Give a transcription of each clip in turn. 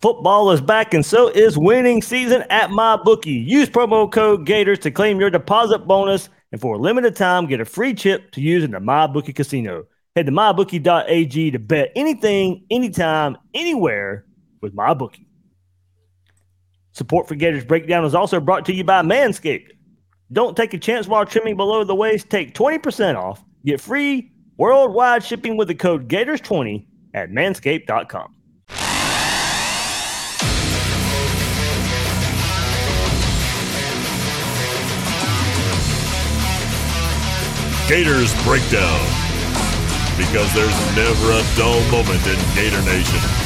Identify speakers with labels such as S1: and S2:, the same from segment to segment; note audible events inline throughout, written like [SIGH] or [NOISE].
S1: Football is back, and so is winning season at MyBookie. Use promo code Gators to claim your deposit bonus, and for a limited time, get a free chip to use in the MyBookie casino. Head to mybookie.ag to bet anything, anytime, anywhere with MyBookie. Support for Gators Breakdown is also brought to you by Manscaped. Don't take a chance while trimming below the waist. Take 20% off. Get free worldwide shipping with the code Gators20 at manscaped.com.
S2: Gators Breakdown. Because there's never a dull moment in Gator Nation.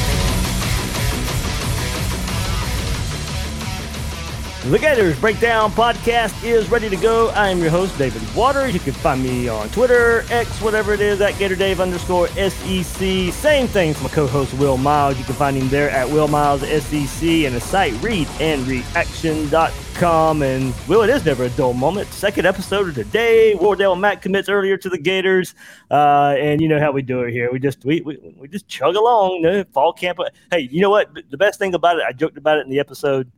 S1: The Gators Breakdown podcast is ready to go. I am your host, David Waters. You can find me on Twitter, X, whatever it is, at GatorDave underscore SEC. Same thing for my co host, Will Miles. You can find him there at Will Miles SEC and the site readandreaction.com. And, Will, it is never a dull moment. Second episode of the day. Wardell Mack commits earlier to the Gators. Uh, and you know how we do it here. We just we, we, we just chug along. You know, fall camp. Hey, you know what? The best thing about it, I joked about it in the episode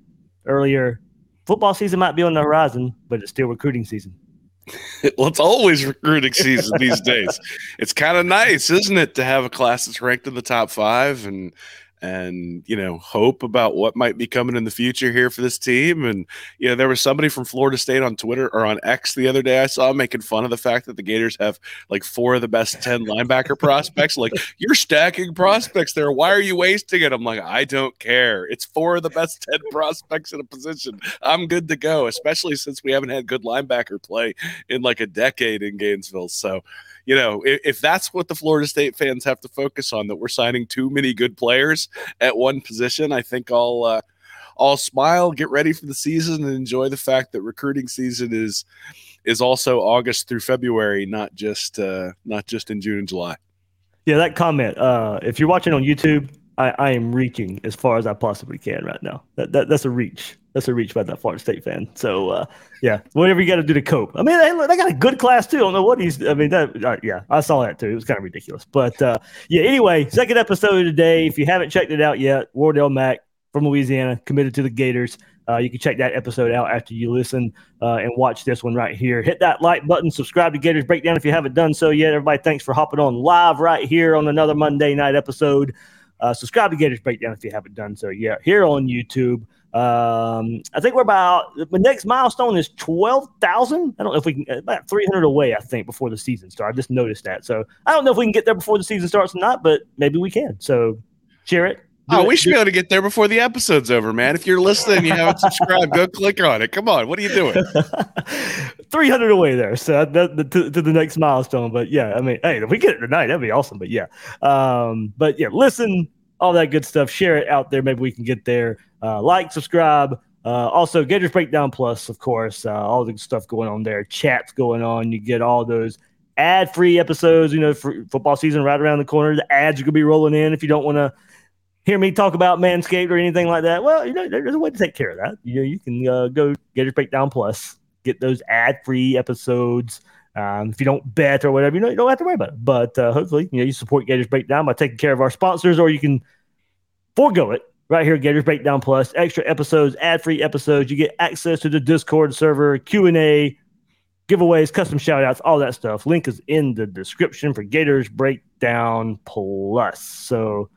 S1: earlier football season might be on the horizon, but it's still recruiting season. [LAUGHS]
S3: well, it's always recruiting season these days. It's kind of nice, isn't it, to have a class that's ranked in the top five and and you know hope about what might be coming in the future here for this team. And you know there was somebody from Florida State on Twitter or on X the other day I saw making fun of the fact that the Gators have like four of the best 10 linebacker [LAUGHS] prospects. Like you're stacking prospects there. Why are you wasting it? I'm like I don't care. It's four of the best 10 [LAUGHS] prospects in a position. I'm good to go especially since we haven't had good linebacker play in like a decade in Gainesville. So you know, if, if, that's what the Florida State fans have to focus on, that we're signing too many good players at one position, I think I'll uh, I'll smile, get ready for the season, and enjoy the fact that recruiting season is is also August through February, not just uh, not just in June and July.
S1: Yeah, that comment. Uh, if you're watching on YouTube, I, I am reaching as far as I possibly can right now. That, that that's a reach that's a reach by that Florida State fan. So uh, yeah, whatever you got to do to cope. I mean, they, they, got a good class too. I don't know what he's. I mean, that, uh, yeah, I saw that too. It was kind of ridiculous. But uh, yeah, anyway, second episode of today. If you haven't checked it out yet, Wardell Mack from Louisiana committed to the Gators. Uh, you can check that episode out after you listen uh, and watch this one right here. Hit that like button, subscribe to Gators Breakdown if you haven't done so yet. Everybody, thanks for hopping on live right here on another Monday night episode. Uh, subscribe to Gators Breakdown if you haven't done so yet here on YouTube. Um, I think we're about the next milestone is twelve thousand. I don't know if we can about three hundred away. I think before the season starts. I just noticed that, so I don't know if we can get there before the season starts or not, but maybe we can. So share it.
S3: Oh, we should be able to get there before the episode's over, man. If you're listening, you haven't subscribed, go click on it. Come on, what are you doing? [LAUGHS]
S1: 300 away there, so that, that, to, to, the next milestone. But yeah, I mean, hey, if we get it tonight, that'd be awesome. But yeah, um, but yeah, listen, all that good stuff. Share it out there. Maybe we can get there. Uh, like, subscribe. Uh, also, Gators Breakdown Plus, of course, uh, all the stuff going on there. Chats going on. You get all those ad free episodes. You know, for football season right around the corner. The ads are going to be rolling in if you don't want to hear me talk about Manscaped or anything like that. Well, you know, there's a way to take care of that. You know, you can uh, go Gators Breakdown Plus, get those ad free episodes. Um, if you don't bet or whatever, you know, you don't have to worry about it. But uh, hopefully, you know, you support Gators Breakdown by taking care of our sponsors, or you can forego it right here. Gators Breakdown Plus, extra episodes, ad-free episodes. You get access to the Discord server, Q and A, giveaways, custom shoutouts, all that stuff. Link is in the description for Gators Breakdown Plus. So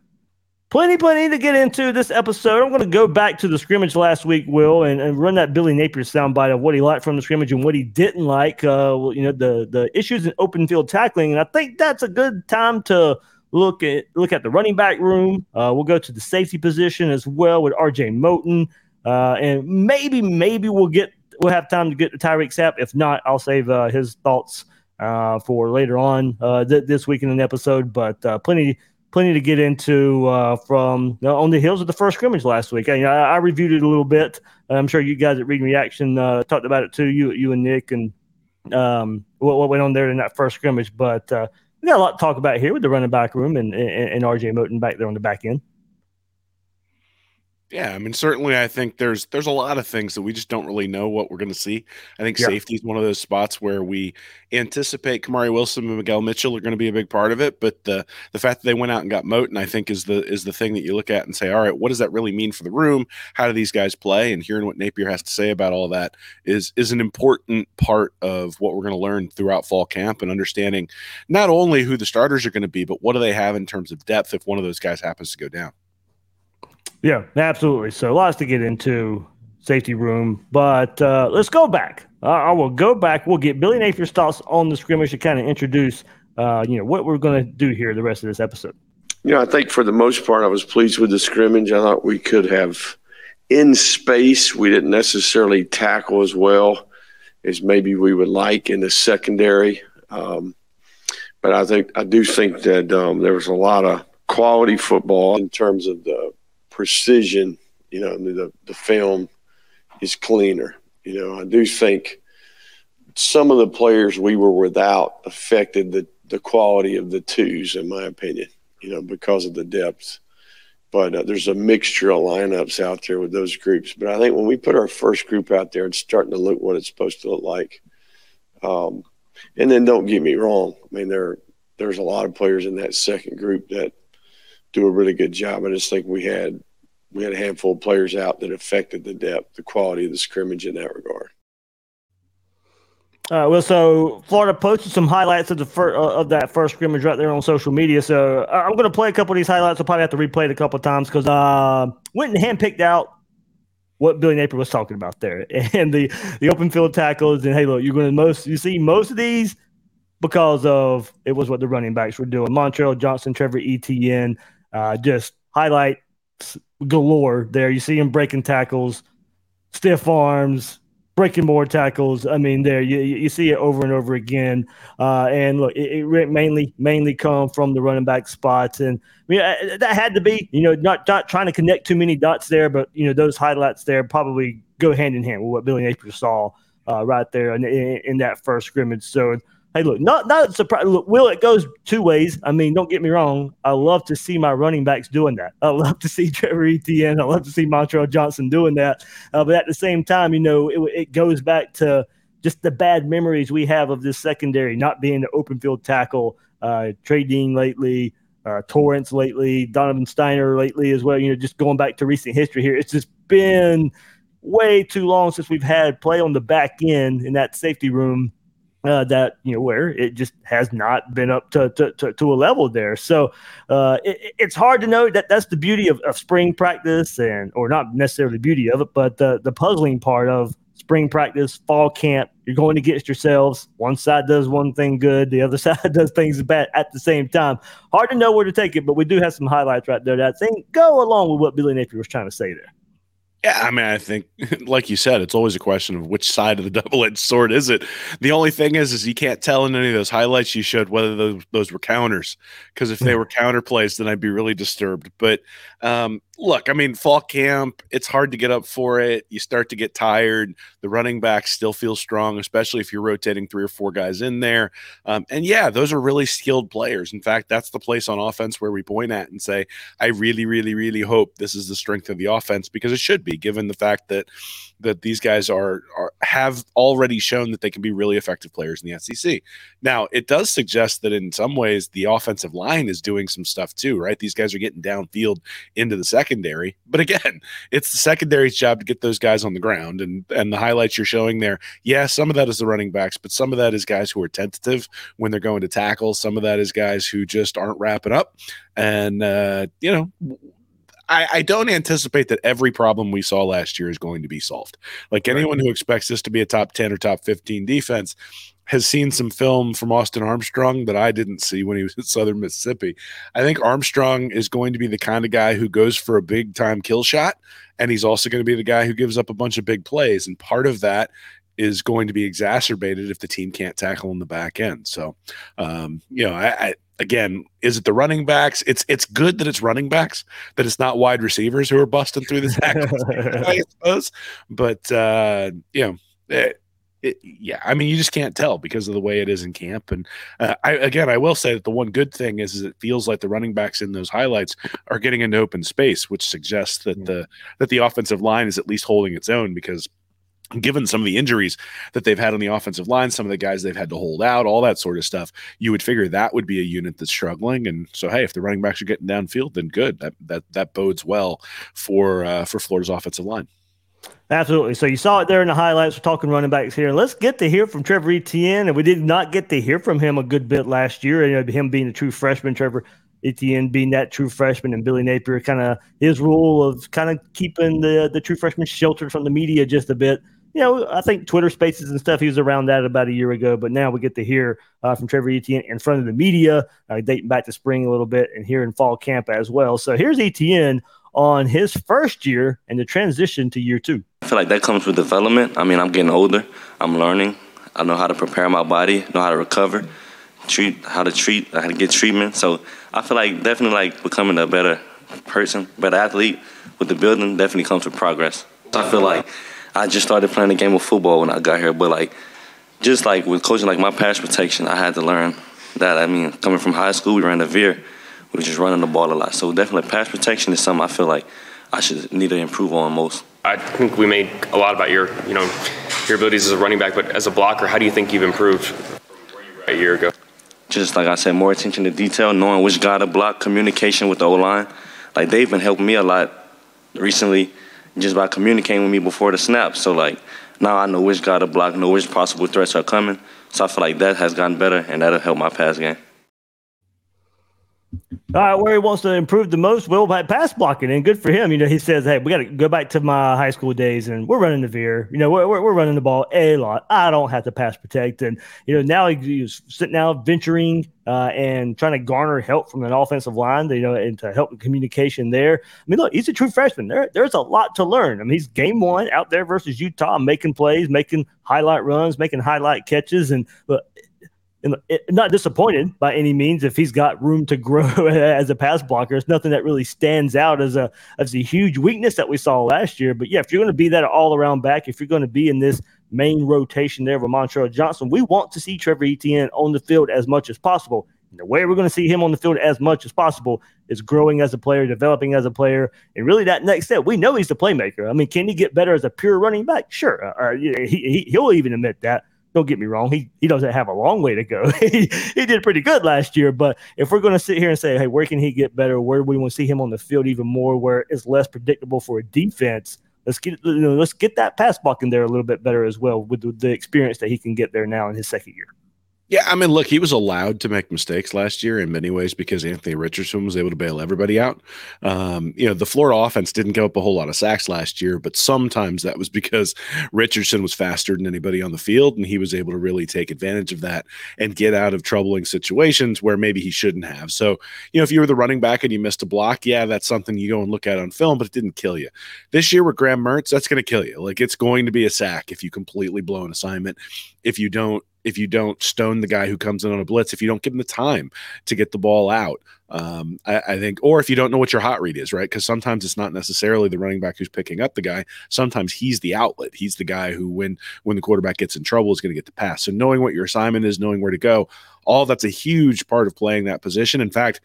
S1: plenty, plenty to get into this episode. I'm going to go back to the scrimmage last week, Will, and, and run that Billy Napier soundbite of what he liked from the scrimmage and what he didn't like. Uh, you know, the the issues in open field tackling, and I think that's a good time to look at look at the running back room. Uh, we'll go to the safety position as well with R.J. Moten, uh, and maybe maybe we'll get we'll have time to get to Tyreak Sapp. If not, I'll save uh, his thoughts uh, for later on uh, th- this week in an episode. But plenty plenty to get into uh, from you know, on the heels of the first scrimmage last week. I, I, reviewed it a little bit. I'm sure you guys at Reading Reaction uh, talked about it too. You you and Nick and um, what, what went on there in that first scrimmage. But uh, we got a lot to talk about here with the running back room and, and, and RJ Moten back there on the back end.
S3: Yeah, I mean, certainly, I think there's there's a lot of things that we just don't really know what we're going to see. I think
S1: Yeah.
S3: safety is one of those spots where we anticipate Kamari Wilson and Miguel Mitchell are going to be a big part of it. But the the fact that they went out and got Moten, I think, is the is the thing that you look at and say, all right, what does that really mean for the room? How do these guys play? And hearing what Napier has to say about all that is is an important part of what we're going to learn throughout fall camp and understanding not only who the starters are going to be, but what do they have in terms of depth if one of those guys happens to go down.
S1: Yeah, absolutely. So lots to get into safety room, but uh, let's go back. Uh, I will go back. We'll get Billy Napier's thoughts on the scrimmage to kind of introduce, uh, you know, what we're going to do here the rest of this episode.
S4: You know, I think for the most part, I was pleased with the scrimmage. I thought we could have, in space, we didn't necessarily tackle as well as maybe we would like in the secondary. Um, but I think I do think that um, there was a lot of quality football in terms of the precision. You know, the the film is cleaner. You know, I do think some of the players we were without affected the the quality of the twos, in my opinion you know, because of the depth. But uh, there's a mixture of lineups out there with those groups. But I think when we put our first group out there, it's starting to look what it's supposed to look like. Um, and then don't get me wrong. I mean, there there's a lot of players in that second group that do a really good job. I just think we had we had a handful of players out that affected the depth, the quality of the scrimmage in that regard.
S1: Uh, well, so Florida posted some highlights of the fir- uh, of that first scrimmage right there on social media. So uh, I'm going to play a couple of these highlights. I'll probably have to replay it a couple of times because uh, went and handpicked out what Billy Napier was talking about there [LAUGHS] and the the open field tackles. And hey, look, you're going to most you see most of these because of it was what the running backs were doing. Montrell Johnson, Trevor Etienne, uh, just highlight galore there. You see him breaking tackles, stiff arms, breaking more tackles. I mean, there you, you see it over and over again. Uh, and look, it, it, mainly mainly come from the running back spots, and I mean uh, that had to be, you know, not not trying to connect too many dots there, but you know those highlights there probably go hand in hand with what Billy Napier saw uh, right there in, in, in that first scrimmage. So hey, look, not not surprised. Look, Will, it goes two ways. I mean, don't get me wrong. I love to see my running backs doing that. I love to see [LAUGHS] Trevor Etienne. I love to see Montrell Johnson doing that. Uh, but at the same time, you know, it, it goes back to just the bad memories we have of this secondary not being the open field tackle. Uh, Trey Dean lately, uh, Torrence lately, Donovan Stiner lately as well. You know, just going back to recent history here, it's just been way too long since we've had play on the back end in that safety room uh, that you know where it just has not been up to to, to, to a level there. So uh, it, it's hard to know that that's the beauty of, of spring practice and or not necessarily the beauty of it, but the the puzzling part of spring practice, fall camp. You're going against yourselves. One side does one thing good, the other [LAUGHS] side does things bad at the same time. Hard to know where to take it, but we do have some highlights right there that I think go along with what Billy Napier was trying to say there.
S3: Yeah, I mean, I think, [LAUGHS] like you said, it's always a question of which side of the [LAUGHS] double-edged sword is it. The only thing is, is you can't tell in any of those highlights you showed whether those those were counters. Because if they hmm. were counter plays, then I'd be really disturbed. But um, look, I mean, fall camp, it's hard to get up for it. You start to get tired. The running backs still feel strong, especially if you're rotating three or four guys in there. Um, and yeah, those are really skilled players. In fact, that's the place on offense where we point at and say, I really, really, really hope this is the strength of the offense because it should be, given the fact that that these guys are, are have already shown that they can be really effective players in the SEC. Now, it does suggest that in some ways the offensive line is doing some stuff too, right? These guys are getting downfield into the secondary. But again, [LAUGHS] it's the secondary's job to get those guys on the ground. And and the highlights you're showing there, yeah, some of that is the running backs, but some of that is guys who are tentative when they're going to tackle. Some of that is guys who just aren't wrapping up. And uh, you know, I, I, don't anticipate that every problem we saw last year is going to be solved. Like anyone who expects this to be a top 10 or top 15 defense has seen some film from Austin Armstrong that I didn't see when he was at Southern Mississippi. I think Armstrong is going to be the kind of guy who goes for a big time kill shot. And he's also going to be the guy who gives up a bunch of big plays. And part of that is going to be exacerbated if the team can't tackle in the back end. So, um, you know, I, I again, is it the running backs? It's it's good that it's running backs, that it's not wide receivers who are busting through the tackles, [LAUGHS] I suppose. But uh, you know, it, it, yeah, I mean, you just can't tell because of the way it is in camp. And uh, I, again, I will say that the one good thing is, is it feels like the running backs in those highlights are getting into open space, which suggests that the that the offensive line is at least holding its own because given some of the injuries that they've had on the offensive line, some of the guys they've had to hold out, all that sort of stuff, you would figure that would be a unit that's struggling. And so, hey, if the running backs are getting downfield, then good. That that that bodes well for uh, for Florida's offensive line.
S1: Absolutely. So you saw it there in the highlights. We're talking running backs here. Let's get to hear from Trevor Etienne. And we did not get to hear from him a good bit last year. You know, him being a true freshman, Trevor Etienne being that true freshman, and Billy Napier kind of his rule of kind of keeping the the true freshman sheltered from the media just a bit you know, I think Twitter Spaces and stuff. He was around that about a year ago, but now we get to hear uh, from Trevor Etienne in front of the media, uh, dating back to spring a little bit, and here in fall camp as well. So here's Etienne on his first year and the transition to year two.
S5: I feel like that comes with development. I mean, I'm getting older. I'm learning. I know how to prepare my body, know how to recover, treat how to treat, how to get treatment. So I feel like definitely like becoming a better person, better athlete with the building definitely comes with progress. I feel like I just started playing the game of football when I got here, but like just like with coaching like my pass protection, I had to learn that. I mean, coming from high school, we ran a veer, we were just running the ball a lot. So definitely pass protection is something I feel like I should need to improve on most.
S6: I think we made a lot about your, you know, your abilities as a running back, but as a blocker, how do you think you've improved from you a year ago?
S5: Just like I said, more attention to detail, knowing which guy to block, communication with the O line. Like they've been helping me a lot recently just by communicating with me before the snap. So like now I know which guy to block, know which possible threats are coming. So I feel like that has gotten better and that'll help my pass game.
S1: All right, where he wants to improve the most, Will, by pass blocking, and good for him. You know, he says, "Hey, we got to go back to my high school days, and we're running the veer. You know, we're, we're running the ball a lot. I don't have to pass protect, and you know, now he's sitting out venturing uh, and trying to garner help from an offensive line, you know, and to help with communication there. I mean, look, he's a true freshman. There, there's a lot to learn. I mean, he's game one out there versus Utah, making plays, making highlight runs, making highlight catches, and look, not disappointed by any means if he's got room to grow [LAUGHS] as a pass blocker. It's nothing that really stands out as a as a huge weakness that we saw last year. But yeah, if you're going to be that all around back, if you're going to be in this main rotation there with Montrell Johnson, we want to see Trevor Etienne on the field as much as possible. And the way we're going to see him on the field as much as possible is growing as a player, developing as a player, and really that next step. We know he's the playmaker. I mean, can he get better as a pure running back? Sure. Uh, he, he, he'll even admit that. Don't get me wrong. He he doesn't have a long way to go. [LAUGHS] he, he did pretty good last year. But if we're going to sit here and say, hey, where can he get better? Where do we want to see him on the field even more? Where it's less predictable for a defense? Let's get you know, let's get that pass block in there a little bit better as well with the, the experience that he can get there now in his second year.
S3: Yeah, I mean, look, he was allowed to make mistakes last year in many ways because Anthony Richardson was able to bail everybody out. Um, you know, the Florida offense didn't give up a whole lot of sacks last year, but sometimes that was because [LAUGHS] Richardson was faster than anybody on the field, and he was able to really take advantage of that and get out of troubling situations where maybe he shouldn't have. So, you know, if you were the running back and you missed a block, yeah, that's something you go and look at on film, but it didn't kill you. This year with Graham Mertz, that's going to kill you. Like it's going to be a sack if you completely blow an assignment. If you don't if you don't stone the guy who comes in on a blitz, if you don't give him the time to get the ball out. Um, I, I, think, or if you don't know what your hot read is, right? Because sometimes it's not necessarily the running back who's picking up the guy. Sometimes he's the outlet. He's the guy who, when when the quarterback gets in trouble, is going to get the pass. So knowing what your assignment is, knowing where to go, all that's a huge part of playing that position. In fact,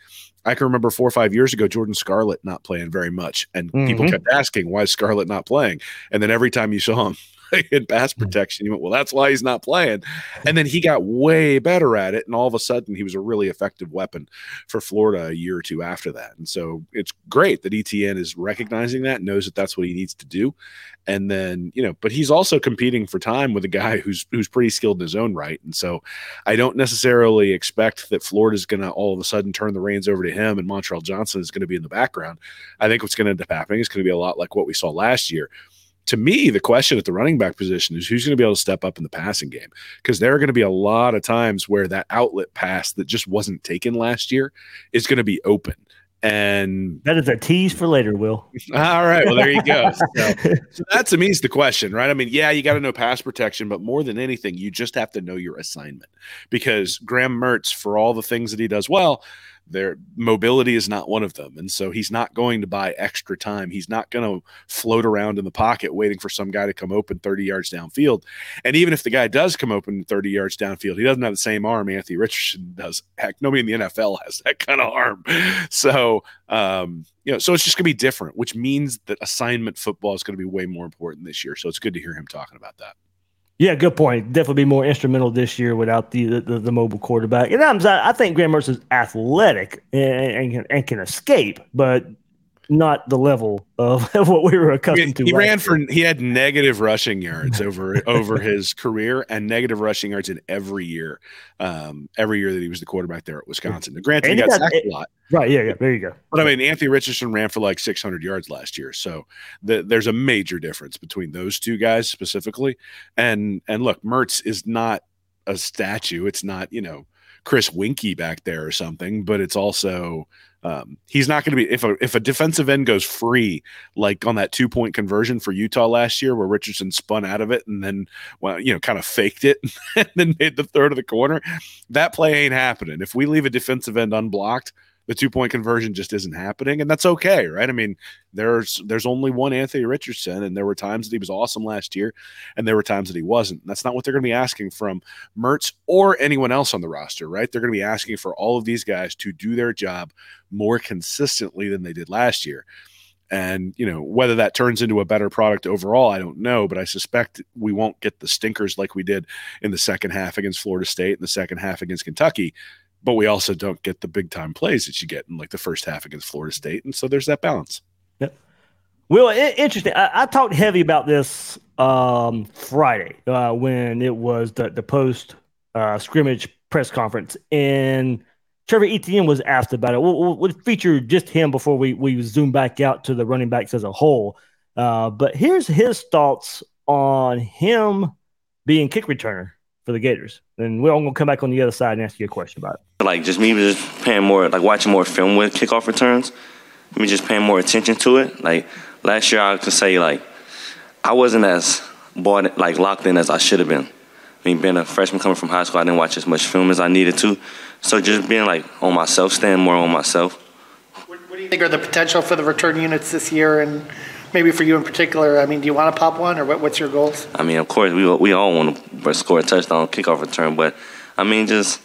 S3: I can remember four or five years ago, Jordan Scarlett not playing very much, and mm-hmm. people kept asking why is Scarlett not playing. And then every time you saw him [LAUGHS] in pass hmm. protection. He went, well, that's why he's not playing. And then he got way better at it. And all of a sudden, he was a really effective weapon for Florida a year or two after that. And so it's great that Etienne is recognizing that, knows that that's what he needs to do. And then, you know, but he's also competing for time with a guy who's who's pretty skilled in his own right. And so I don't necessarily expect that Florida's going to all of a sudden turn the reins over to him and Montreal Johnson is going to be in the background. I think what's going to end up happening is going to be a lot like what we saw last year to me, the question at the running back position is who's going to be able to step up in the passing game because there are going to be a lot of times where that outlet pass that just wasn't taken last year is going to be open. And
S1: that is a tease for later, Will. [LAUGHS]
S3: All right. Well, there you go. [LAUGHS] So, so that to me is the question, right? I mean, yeah, you got to know pass protection, but more than anything, you just have to know your assignment because Graham Mertz, for all the things that he does well, their mobility is not one of them. And so he's not going to buy extra time. He's not going to float around in the pocket waiting for some guy to come open 30 yards downfield. And even if the guy does come open 30 yards downfield, he doesn't have the same arm Anthony Richardson does. Heck, nobody in the NFL has that kind of arm. [LAUGHS] So, um, you know, so it's just going to be different, which means that assignment football is going to be way more important this year. So it's good to hear him talking about that.
S1: Yeah, good point. Definitely be more instrumental this year without the the, the mobile quarterback. And I'm, I think Graham is athletic and, and, and can escape, but not the level of, of [LAUGHS] what we were accustomed
S3: he,
S1: to.
S3: He ran for he had negative rushing yards [LAUGHS] over over his career and negative rushing yards in every year, um, every year that he was the quarterback there at Wisconsin. Now, granted, and he got, got sacked a lot.
S1: Right. Yeah. Yeah. There you go.
S3: But I mean, Anthony Richardson ran for like 600 yards last year, so the, there's a major difference between those two guys specifically. And and look, Mertz is not a statue. It's not you know Chris Weinke back there or something, but it's also um, he's not going to be if a if a defensive end goes free like on that two point conversion for Utah last year where Richardson spun out of it and then well you know kind of faked it [LAUGHS] and then made the third of the corner that play ain't happening. If we leave a defensive end unblocked the two point conversion just isn't happening, and that's okay, right? I mean, there's there's only one Anthony Richardson, and there were times that he was awesome last year, and there were times that he wasn't. That's not what they're going to be asking from Mertz or anyone else on the roster, right? They're going to be asking for all of these guys to do their job more consistently than they did last year. And, you know, whether that turns into a better product overall, I don't know, but I suspect we won't get the stinkers like we did in the second half against Florida State and the second half against Kentucky but we also don't get the big time plays that you get in like the first half against Florida State, and so there's that balance.
S1: Yep. Well, interesting. I, I, talked heavy about this um, Friday uh, when it was the the post uh, scrimmage press conference, and Trevor Etienne was asked about it. We'll, we'll, feature just him before we we zoom back out to the running backs as a whole. Uh, but here's his thoughts on him being kick returner for the Gators. And we're all gonna come back on the other side and ask you a question about it.
S5: Like just me just paying more, like watching more film with kickoff returns. Me just paying more attention to it. Like last year, I could say like I wasn't as bought like locked in as I should have been. I mean, being a freshman coming from high school, I didn't watch as much film as I needed to. So just being like on myself, staying more on myself.
S7: What, what do you think are the potential for the return units this year and? Maybe for you in particular, I mean, do you want to pop one, or what, what's your goals?
S5: I mean, of course, we we all want to score a touchdown, kickoff return, but I mean, just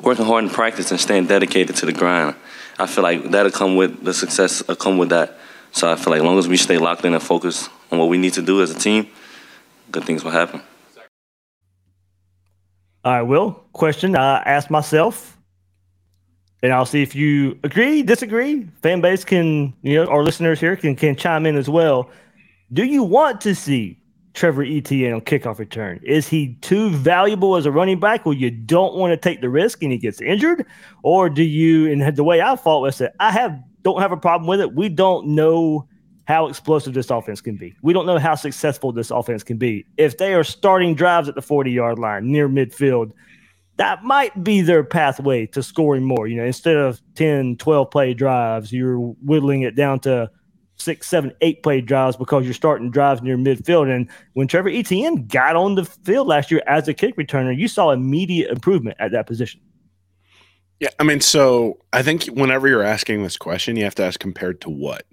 S5: working hard in practice and staying dedicated to the grind. I feel like that'll come with the success. Will come with that. So I feel like as long as we stay locked in and focused on what we need to do as a team, good things will happen.
S1: All right, Will. Question I asked myself and I'll see if you agree, disagree. Fan base can, you know, our listeners here can can chime in as well. Do you want to see Trevor Etienne on kickoff return? Is he too valuable as a running back where you don't want to take the risk and he gets injured? Or do you, and the way I thought was that I have don't have a problem with it. We don't know how explosive this offense can be. We don't know how successful this offense can be. If they are starting drives at the 40 yard line near midfield, that might be their pathway to scoring more. You know, instead of 10, 12 play drives, you're whittling it down to six, seven, eight play drives because you're starting drives near midfield. And when Trevor Etienne got on the field last year as a kick returner, you saw immediate improvement at that position.
S3: Yeah, I mean, so I think whenever you're asking this question, you have to ask compared to what.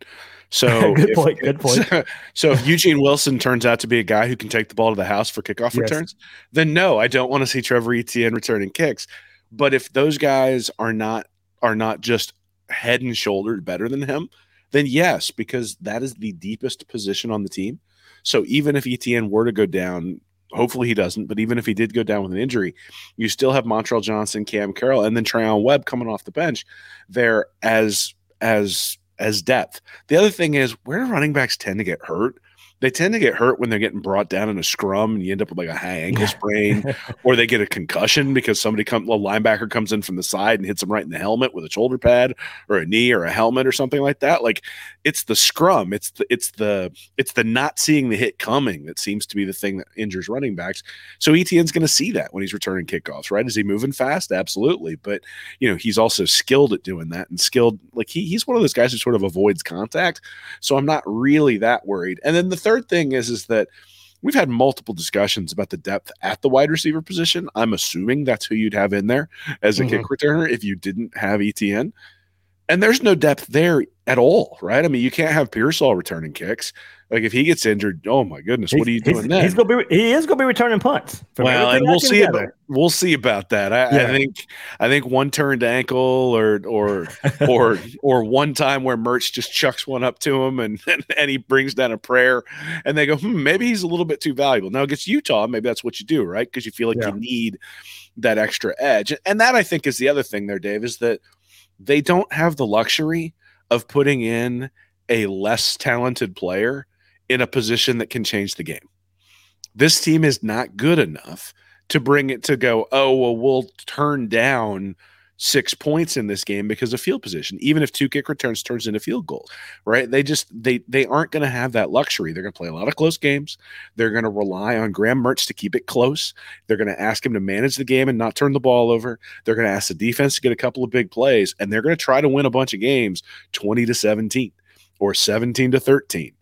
S3: So [LAUGHS]
S1: good if, point. Good point.
S3: So, [LAUGHS] so, if Eugene Wilson turns out to be a guy who can take the ball to the house for kickoff yes. returns, then no, I don't want to see Trevor Etienne returning kicks. But if those guys are not are not just head and shoulders better than him, then yes, because that is the deepest position on the team. So even if Etienne were to go down, hopefully he doesn't, but even if he did go down with an injury, you still have Montrell Johnson, Cam Carroll, and then Treyaun Webb coming off the bench there as as as depth. The other thing is where running backs tend to get hurt? They tend to get hurt when they're getting brought down in a scrum and you end up with like a high ankle sprain [LAUGHS] or they get a concussion because somebody come a linebacker comes in from the side and hits them right in the helmet with a shoulder pad or a knee or a helmet or something like that. Like it's the scrum it's the it's the it's the not seeing the hit coming that seems to be the thing that injures running backs so Etienne's going to see that when he's returning kickoffs right is he moving fast absolutely but you know he's also skilled at doing that and skilled like he, he's one of those guys who sort of avoids contact so I'm not really that worried and then the third thing is is that we've had multiple discussions about the depth at the wide receiver position. I'm assuming that's who you'd have in there as a
S1: Mhm.
S3: kick returner if you didn't have Etienne. And there's no depth there at all, right? I mean, you can't have Pearsall returning kicks. Like if he gets injured, oh my goodness, what are you doing
S1: he's,
S3: then?
S1: He's gonna be he is gonna be returning punts.
S3: well, and we'll see.
S1: gather.
S3: About, we'll see about that. I, I think. I think one turned ankle, or or or [LAUGHS] or one time where Mertz just chucks one up to him, [LAUGHS] and and, he brings down a prayer, and they go, hmm, maybe he's a little bit too valuable. Now against Utah, maybe that's what you do, right? Because you feel like
S1: Yeah.
S3: you need that extra edge, and that I think is the other thing there, Dave, is that they don't have the luxury of putting in a less talented player in a position that can change the game. This team is not good enough to bring it to go, oh, well, we'll turn down six points in this game because of field position, even if two kick returns turns into field goals, right? They just they they aren't going to have that luxury. They're going to play a lot of close games. They're going to rely on Graham Mertz to keep it close. They're going to ask him to manage the game and not turn the ball over. They're going to ask the defense to get a couple of big plays, and they're going to try to win a bunch of games 20 to 17 or 17 to 13.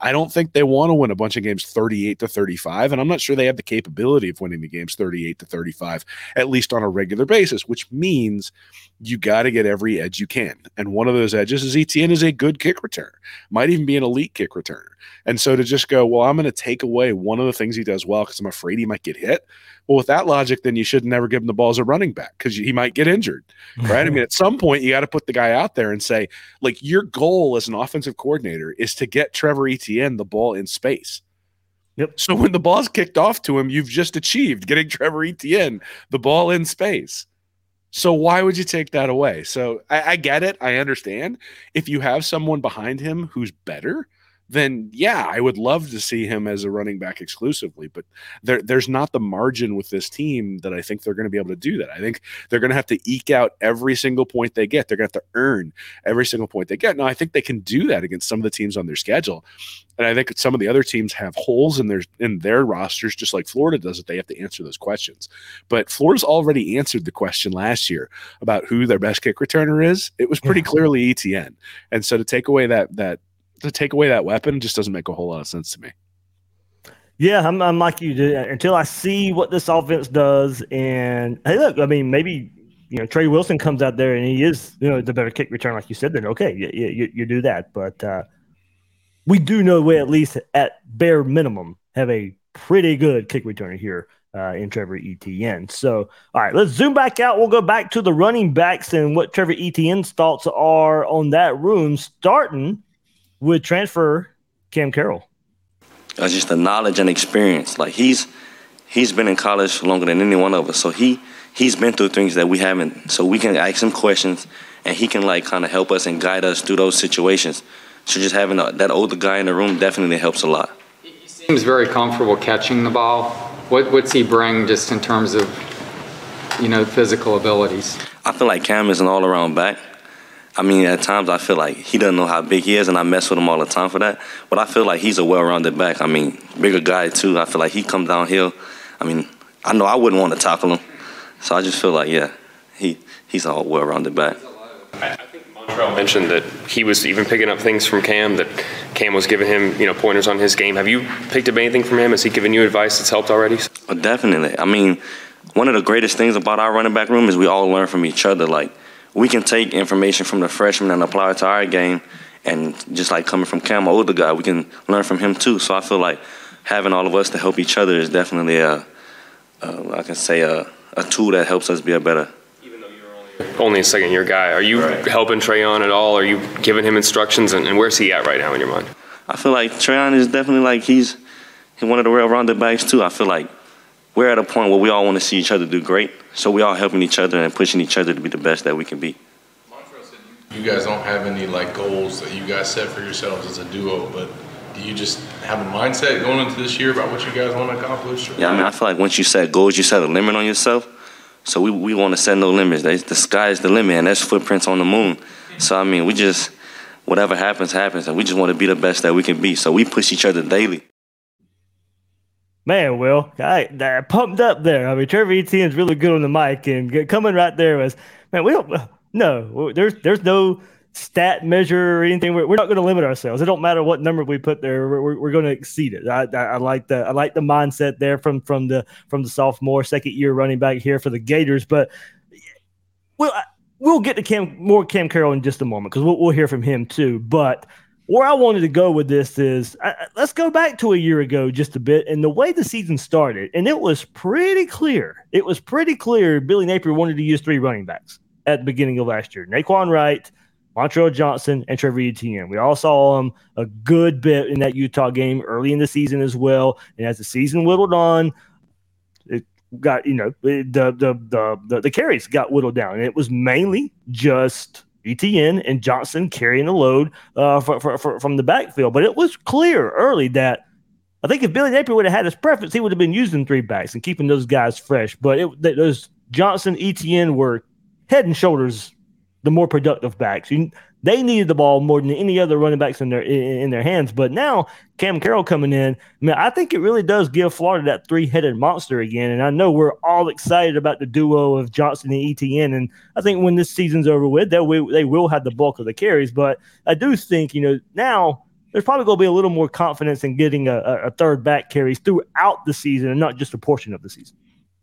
S3: I don't think they want to win a bunch of games 38 to 35. And I'm not sure they have the capability of winning the games 38 to 35, at least on a regular basis, which means you got to get every edge you can. And one of those edges is Etienne is a good kick returner, might even be an elite kick returner. And so to just go, well, I'm going to take away one of the things he does well because I'm afraid he might get hit. Well, with that logic, then you should never give him the ball as a running back because he might get injured, [LAUGHS] right? I mean, at some point, you got to put the guy out there and say, like, your goal as an offensive coordinator is to get Trevor Etienne the ball in space.
S1: Yep.
S3: So when the ball's kicked off to him, you've just achieved getting [LAUGHS] Trevor Etienne the ball in space. So why would you take that away? So I, I get it. I understand. If you have someone behind him who's better, then yeah, I would love to see him as a running back exclusively. But there, there's not the margin with this team that I think they're going to be able to do that. I think they're going to have to eke out every single point they get. They're going to have to earn every single point they get. Now, I think they can do that against some of the teams on their schedule. And I think some of the other teams have holes in their in their rosters, just like Florida does. That they have to answer those questions. But Florida's already answered the question last year about who their best kick returner is. It was pretty
S1: Yeah.
S3: clearly Etienne. And so to take away that that to take away that weapon just doesn't make a whole lot of sense to me.
S1: Yeah, I'm, I'm like you. Until I see what this offense does, and hey, look, I mean, maybe you know Trey Wilson comes out there and he is you know the better kick return, like you said. Then okay, you, you, you do that, but uh, we do know we at least at bare minimum have a pretty good kick returner here uh, in Trevor Etienne. So, all right, let's zoom back out. We'll go back to the running backs and what Trevor Etienne's thoughts are on that room, starting with transfer Cam Carroll.
S5: uh, just the knowledge and experience. Like he's he's been in college longer than any one of us, so he he's been through things that we haven't. So we can ask him questions, and he can like kind of help us and guide us through those situations. So just having a, that older guy in the room definitely helps a lot.
S8: He seems very comfortable catching the ball. What, what's he bring just in terms of, you know, physical abilities?
S5: I feel like Cam is an all around back. I mean, at times I feel like he doesn't know how big he is, and I mess with him all the time for that. But I feel like he's a well rounded back. I mean, bigger guy too. I feel like he comes downhill. I mean, I know I wouldn't want to tackle him. So I just feel like, yeah, he he's a well rounded back.
S6: I think Montrell mentioned that he was even picking up things from Cam, that Cam was giving him, you know, pointers on his game. Have you picked up anything from him? Has he given you advice that's helped already?
S5: Oh, definitely. I mean, one of the greatest things about our running back room is we all learn from each other. Like, we can take information from the freshman and apply it to our game. And just like coming from Cam, an older guy, we can learn from him too. So I feel like having all of us to help each other is definitely a, a I can say, a, a tool that helps us be a better Even though you're
S6: Only a second year guy. Are you helping Treyaun at all? Are you giving him instructions? And, and where's he at right now in your mind?
S5: I feel like Treyaun is definitely like he's he's one of the real rounded backs too. I feel like we're at a point where we all want to see each other do great, so we all helping each other and pushing each other to be the best that we can be.
S9: You guys don't have any like goals that you guys set for yourselves as a duo, but do you just have a mindset going into this year about what you guys want to accomplish?
S5: Yeah, I mean, I feel like once you set goals, you set a limit on yourself. So we, we want to set no limits. They, the sky is the limit, and there's footprints on the moon. So I mean, we just whatever happens, happens, and we just want to be the best that we can be. So we push each other daily.
S1: Man, Will, I, I pumped up there. I mean, Trevor Etienne is really good on the mic, and coming right there was, man, we don't, uh, no, there's there's no stat measure or anything. We're, we're not going to limit ourselves. It don't matter what number we put there. We're, we're, we're going to exceed it. I, I, I, like the I like the mindset there from from the from the sophomore second year running back here for the Gators. But we'll we'll get to Cam more Cam Carroll in just a moment because we'll, we'll hear from him too. But where I wanted to go with this is let's go back to a year ago just a bit and the way the season started. And it was pretty clear. It was pretty clear Billy Napier wanted to use three running backs at the beginning of last year Nay'Quan Wright, Montrell Johnson, and Trevor Etienne. We all saw him a good bit in that Utah game early in the season as well. And as the season whittled on, it got, you know, the, the, the, the, the carries got whittled down. And it was mainly just Etienne and Johnson carrying the load uh, for, for, for, from the backfield. But it was clear early that I think if Billy Napier would have had his preference, he would have been using three backs and keeping those guys fresh. But it, those Johnson, Etienne were head and shoulders the more productive backs. You, they needed the ball more than any other running backs in their in, their hands. But now Cam Carroll coming in, I mean, I think it really does give Florida that three headed monster again. And I know we're all excited about the duo of Johnson and Etienne. And I think when this season's over with, they will, they will have the bulk of the carries. But I do think you know now there's probably going to be a little more confidence in getting a, a third back carries throughout the season and not just a portion of the season.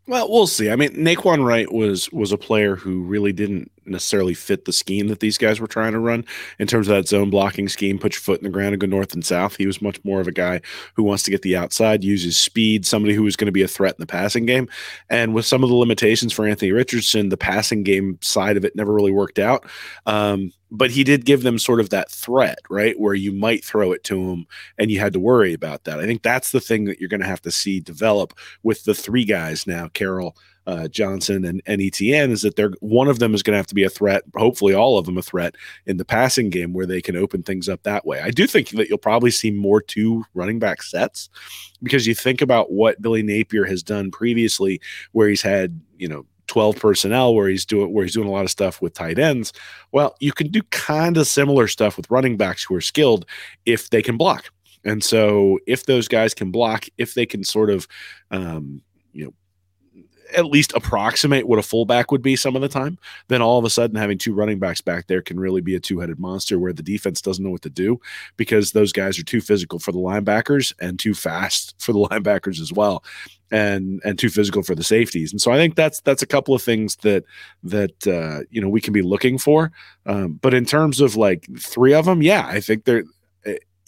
S3: Well, we'll see. I mean, Nay'Quan Wright was was a player who really didn't necessarily fit the scheme that these guys were trying to run in terms of that zone blocking scheme, put your foot in the ground and go north and south. He was much more of a guy who wants to get the outside, uses speed, somebody who was going to be a threat in the passing game. And with some of the limitations for Anthony Richardson, the passing game side of it never really worked out. Um, but he did give them sort of that threat, right? Where you might throw it to him and you had to worry about that. I think that's the thing that you're going to have to see develop with the three guys now, Carroll, uh, Johnson, and, and Etienne, is that they're one of them is going to have to be a threat, hopefully all of them a threat in the passing game where they can open things up that way. I do think that you'll probably see more two running back sets because you think about what Billy Napier has done previously, where he's had, you know, 12 personnel where he's doing where he's doing a lot of stuff with tight ends well you can do kind of similar stuff with running backs who are skilled if they can block and so if those guys can block if they can sort of um, you know at least approximate what a fullback would be some of the time, then all of a sudden having two running backs back there can really be a two-headed monster where the defense doesn't know what to do because those guys are too physical for the linebackers and too fast [LAUGHS] for the linebackers as well and and too physical for the safeties. And so I think that's that's a couple of things that that uh, you know we can be looking for. Um, but in terms of like three of them, yeah, I think they're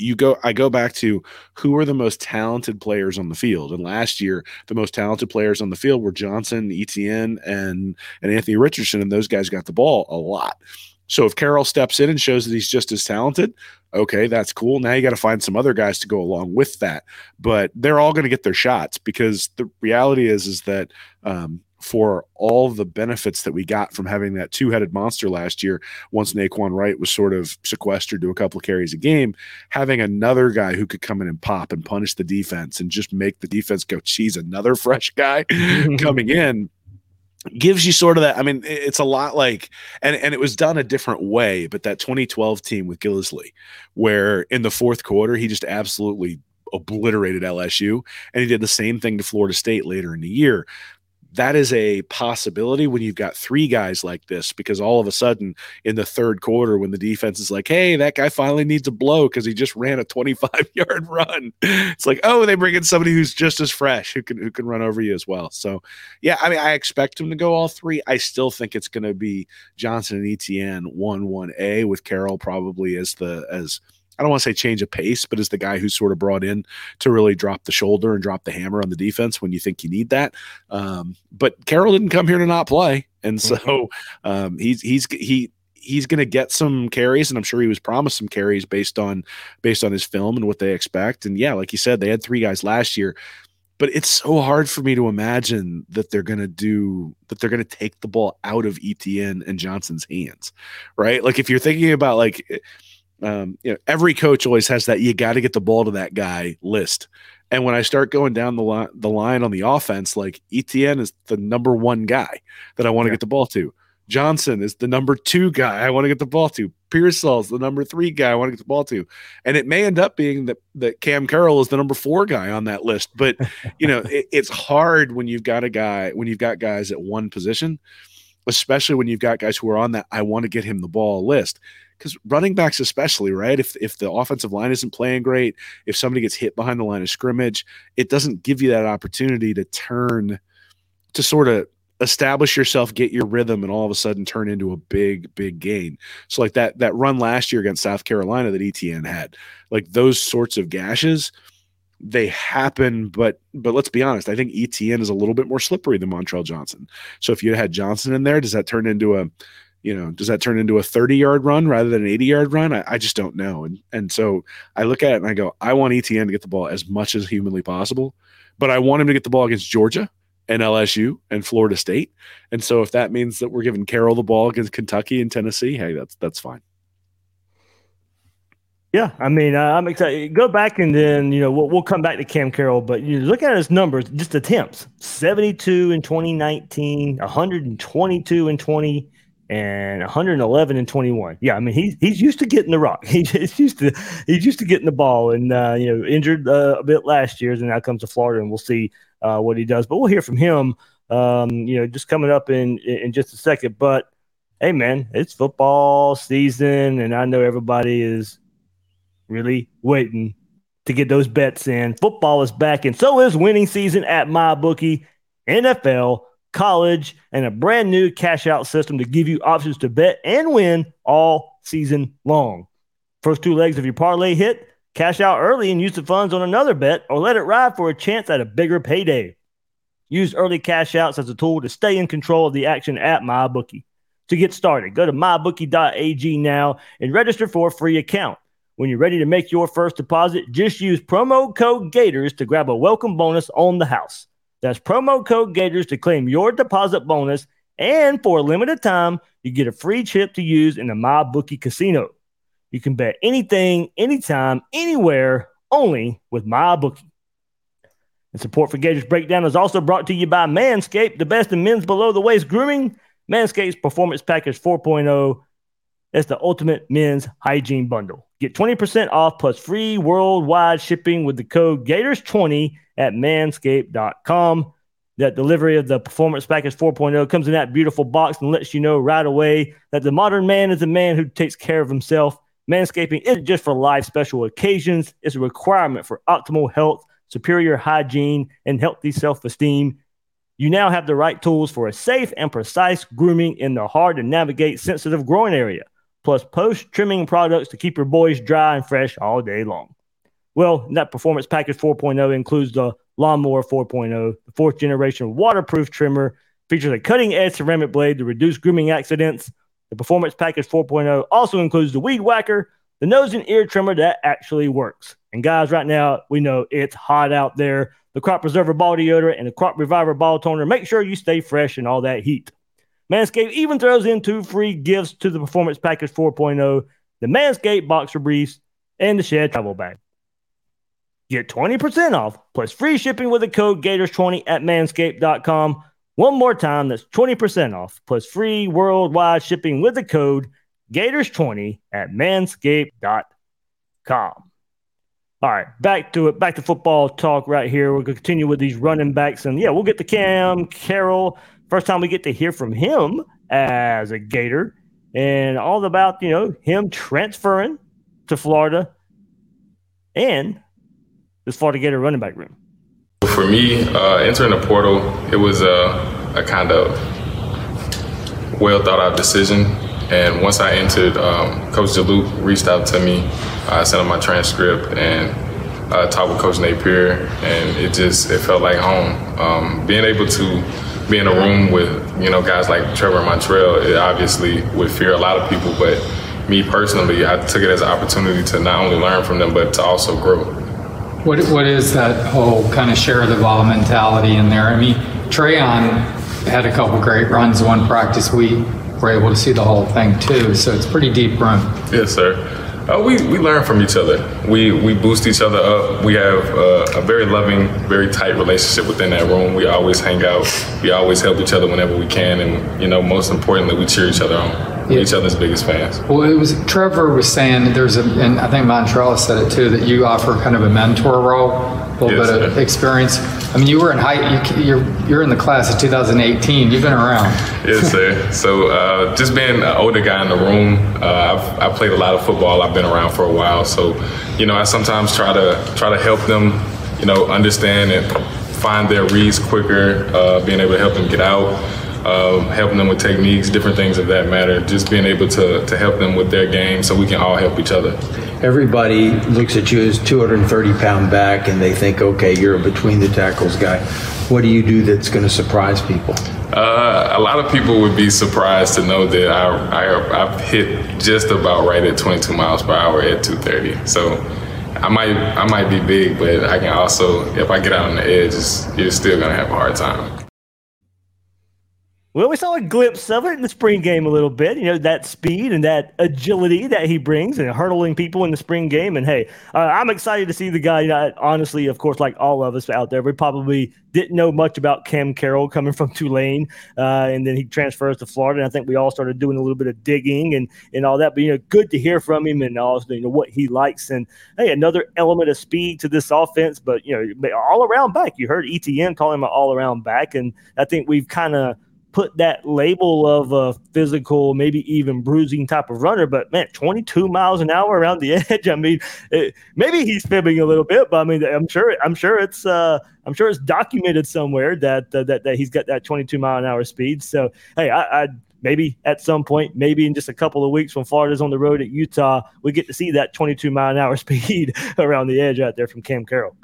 S3: you go I go back to who are the most talented players on the field. And last year, the most talented players on the field were Johnson, Etienne, and and Anthony Richardson, and those guys got the ball a lot. So if Carroll steps in and shows that he's just as talented, okay, that's cool. Now you got to find some other guys to go along with that. But they're all going to get their shots because the reality is is that um, for all the benefits that we got from having that two-headed monster last year once Nay'Quan Wright was sort of sequestered to a couple of carries a game having another guy who could come in and pop and punish the defense and just make the defense go geez another [LAUGHS] fresh guy [LAUGHS] coming in gives you sort of that i mean it's a lot like and and it was done a different way but that 2012 team with Gillislee where in the fourth quarter he just absolutely obliterated LSU and he did the same thing to Florida State later in the year that is a possibility when you've got three guys like this because all of a sudden in the third quarter when the defense is like hey that guy finally needs a blow because he just ran a 25 [LAUGHS] yard run it's like oh they bring in somebody who's just as fresh who can who can run over you as well. So yeah i mean i expect him to go all three. I still think it's going to be johnson and etienne 1 1a with carroll probably as the as I don't want to say change of pace, but as the guy who's sort of brought in to really drop the shoulder and drop the hammer on the defense when you think you need that. Um, but Carroll didn't come here to not play, and so mm-hmm. um, he's he's he he's going to get some carries, and I'm sure he was promised some carries based on based on his film and what they expect. And yeah, like you said, they had three guys last year. But it's so hard for me to imagine that they're going to do that. They're going to take the ball out of Etienne and Johnson's hands, right? Like if you're thinking about like um, you know, every coach always has that you got to get the ball to that guy list. And when I start going down the line, the line on the offense, like Etienne is the number one guy that I want to yeah. get the ball to. Johnson is the number two guy I want to get the ball to. Pearsall's the number three guy I want to get the ball to. And it may end up being that, that Cam Carroll is the number four guy on that list. But, [LAUGHS] you know, it, it's hard when you've got a guy, when you've got guys at one position, especially when you've got guys who are on that I want to get him the ball list because running backs especially right? If if the offensive line isn't playing great if somebody gets hit behind the line of scrimmage it doesn't give you that opportunity to turn to sort of establish yourself get your rhythm and all of a sudden turn into a big big gain. So like that that run last year against south carolina that etienne had like those sorts of gashes they happen but but let's be honest i think etienne is a little bit more slippery than montrell johnson. So if you had johnson in there does that turn into a you know, does that turn into a 30 yard run rather than an 80 yard run? I, I, just don't know. And and so I look at it and I go, I want Etienne to get the ball as much as humanly possible, but I want him to get the ball against Georgia and LSU and Florida State. And so if that means that we're giving Carroll the ball against Kentucky and Tennessee, hey, that's that's fine.
S1: Yeah, I mean, I'm excited. Go back and then you know we'll, we'll come back to Cam Carroll, but you look at his numbers, just attempts: 72 in 2019, 122 in 20 and 111 and 21. Yeah, I mean he's he's used to getting the rock. [LAUGHS] He's used to he's used to getting the ball, and uh, you know injured uh, a bit last year, and now comes to Florida, and we'll see uh, what he does. But we'll hear from him, um, you know, just coming up in in just a second. But hey, man, it's football season, and I know everybody is really waiting to get those bets in. Football is back, and so is winning season at MyBookie NFL college, and a brand new cash out system to give you options to bet and win all season long. First two legs of your parlay hit, cash out early and use the funds on another bet or let it ride for a chance at a bigger payday. Use early cash outs as a tool to stay in control of the action at MyBookie. To get started, go to mybookie.ag now and register for a free account. When you're ready to make your first deposit, just use promo code Gators to grab a welcome bonus on the house. That's promo code Gators to claim your deposit bonus. And for a limited time, you get a free chip to use in the MyBookie casino. You can bet anything, anytime, anywhere, only with MyBookie. And support for Gators Breakdown is also brought to you by Manscaped, the best in men's below the waist grooming. Manscaped's Performance Package 4.0 is the ultimate men's hygiene bundle. Get 20% off plus free worldwide shipping with the code Gators20 at manscaped.com. That delivery of the Performance Package 4.0 comes in that beautiful box and lets you know right away that the modern man is a man who takes care of himself. Manscaping isn't just for live special occasions, it's a requirement for optimal health, superior hygiene, and healthy self esteem. You now have the right tools for a safe and precise grooming in the hard to navigate sensitive growing area, plus post trimming products to keep your boys dry and fresh all day long. Well, that performance package 4.0 includes the Lawnmower 4.0, the fourth generation waterproof trimmer, features a cutting edge ceramic blade to reduce grooming accidents. The performance package 4.0 also includes the weed whacker, the nose and ear trimmer that actually works. And guys, right now, we know it's hot out there. The crop preserver ball deodorant and the crop reviver ball toner make sure you stay fresh in all that heat. Manscaped even throws in two free gifts to the performance package 4.0 the Manscaped boxer briefs and the shed travel bag. Get 20% off plus free shipping with the code Gators20 at manscaped.com. One more time, that's 20% off plus free worldwide shipping with the code Gators20 at manscaped.com. All right, back to it. Back to football talk right here. To continue with these running backs. And yeah, we'll get to Cam Carroll. First time we get to hear from him as a Gator and all about, you know, him transferring to Florida and this Florida Gator running back room?
S10: For me, uh, entering the portal, it was a, a kind of well thought out decision. And once I entered, um, Coach Juluke reached out to me. I sent him my transcript and uh, talked with Coach Napier, and it just it felt like home. Um, being able to be in a room with you know guys like Trevor Montrell, it obviously would fear a lot of people, but me personally, I took it as an opportunity to not only learn from them, but to also grow.
S8: What what is that whole kind of share the ball mentality in there? I mean, Treyaun had a couple great runs one practice week. We're able to see the whole thing too, so it's pretty deep run.
S10: Yes, sir. Uh, we, we learn from each other. We we boost each other up. We have uh, a very loving, very tight relationship within that room. We always hang out. We always help each other whenever we can, and you know, most importantly, we cheer each other on. We're each other's biggest fans.
S8: Well, it was Trevor was saying there's a, and I think Montrell said it too, that you offer kind of a mentor role, a little
S10: Yes,
S8: bit of experience. I mean, you were in high, you, you're you're in the class of 2018. You've been around.
S10: Yes, sir. So uh, just being an older guy in the room, uh, I've, I've played a lot of football. I've been around for a while, so you know I sometimes try to try to help them, you know, understand and find their reads quicker. Uh, being able to help them get out, um, helping them with techniques, different things of that matter. Just being able to to help them with their game, so we can all help each other.
S11: Everybody looks at you as 230 pound back and they think, okay, you're a between the tackles guy. What do you do that's going to surprise people?
S10: Uh, a lot of people would be surprised to know that I, I I've hit just about right at 22 miles per hour at 230. So I might I might be big, but I can also if I get out on the edge, you're still gonna have a hard time.
S1: Well, we saw a glimpse of it in the spring game a little bit. You know, that speed and that agility that he brings and hurdling people in the spring game. And hey, uh, I'm excited to see the guy. You know, honestly, of course, like all of us out there, we probably didn't know much about Cam Carroll coming from [LAUGHS] Tulane. Uh, and then he transfers to Florida. And I think we all started doing a little bit of digging and, and all that. But, you know, good to hear from him and also, you know, what he likes. And hey, another element of speed to this offense. But, you know, all around back. You heard Etienne call him an all around back. And I think we've kind of, put that label of a physical, maybe even bruising type of runner. But man, 22 miles an hour around the [LAUGHS] edge. I mean, it, maybe he's fibbing a little bit, but I mean, I'm sure, I'm sure it's, uh, I'm sure it's documented somewhere that uh, that that he's got that 22 mile an hour speed. So hey, I, I maybe at some point, maybe in just a couple of weeks when Florida's on the road at Utah, we get to see that 22 mile an hour [LAUGHS] speed around the edge out there from Cam Carroll.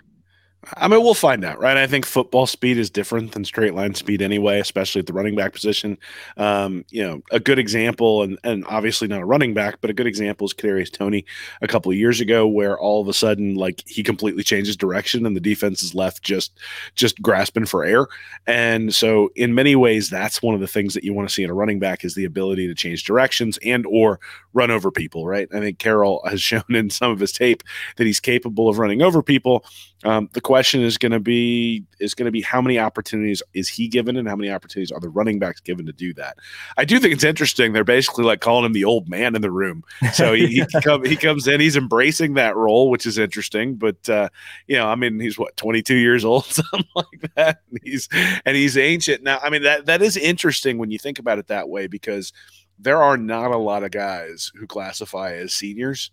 S3: I mean, we'll find out, right? I think football speed is different than straight line speed anyway, especially at the running back position. Um, you know, a good example, and and obviously not a running back, but a good example is Kadarius Toney a couple of years ago, where all of a sudden, like he completely changes direction, and the defense is left just just grasping for air. And so, in many ways, that's one of the things that you want to see in a running back is the ability to change directions and or run over people, right? I think Carroll has [LAUGHS] shown in some of his tape that he's capable of running over people. Um, the question is going to be is going to be how many opportunities is he given and how many opportunities are the running backs given to do that. I do think it's interesting. They're basically like calling him the old man in the room. So he he, [LAUGHS] come, he comes in, he's embracing that role, which is interesting. But uh, you know, I mean, he's what 22 years old, [LAUGHS] something like that. And he's and he's ancient now. I mean, that that is interesting when you think about it that way because there are not a lot of guys who classify as seniors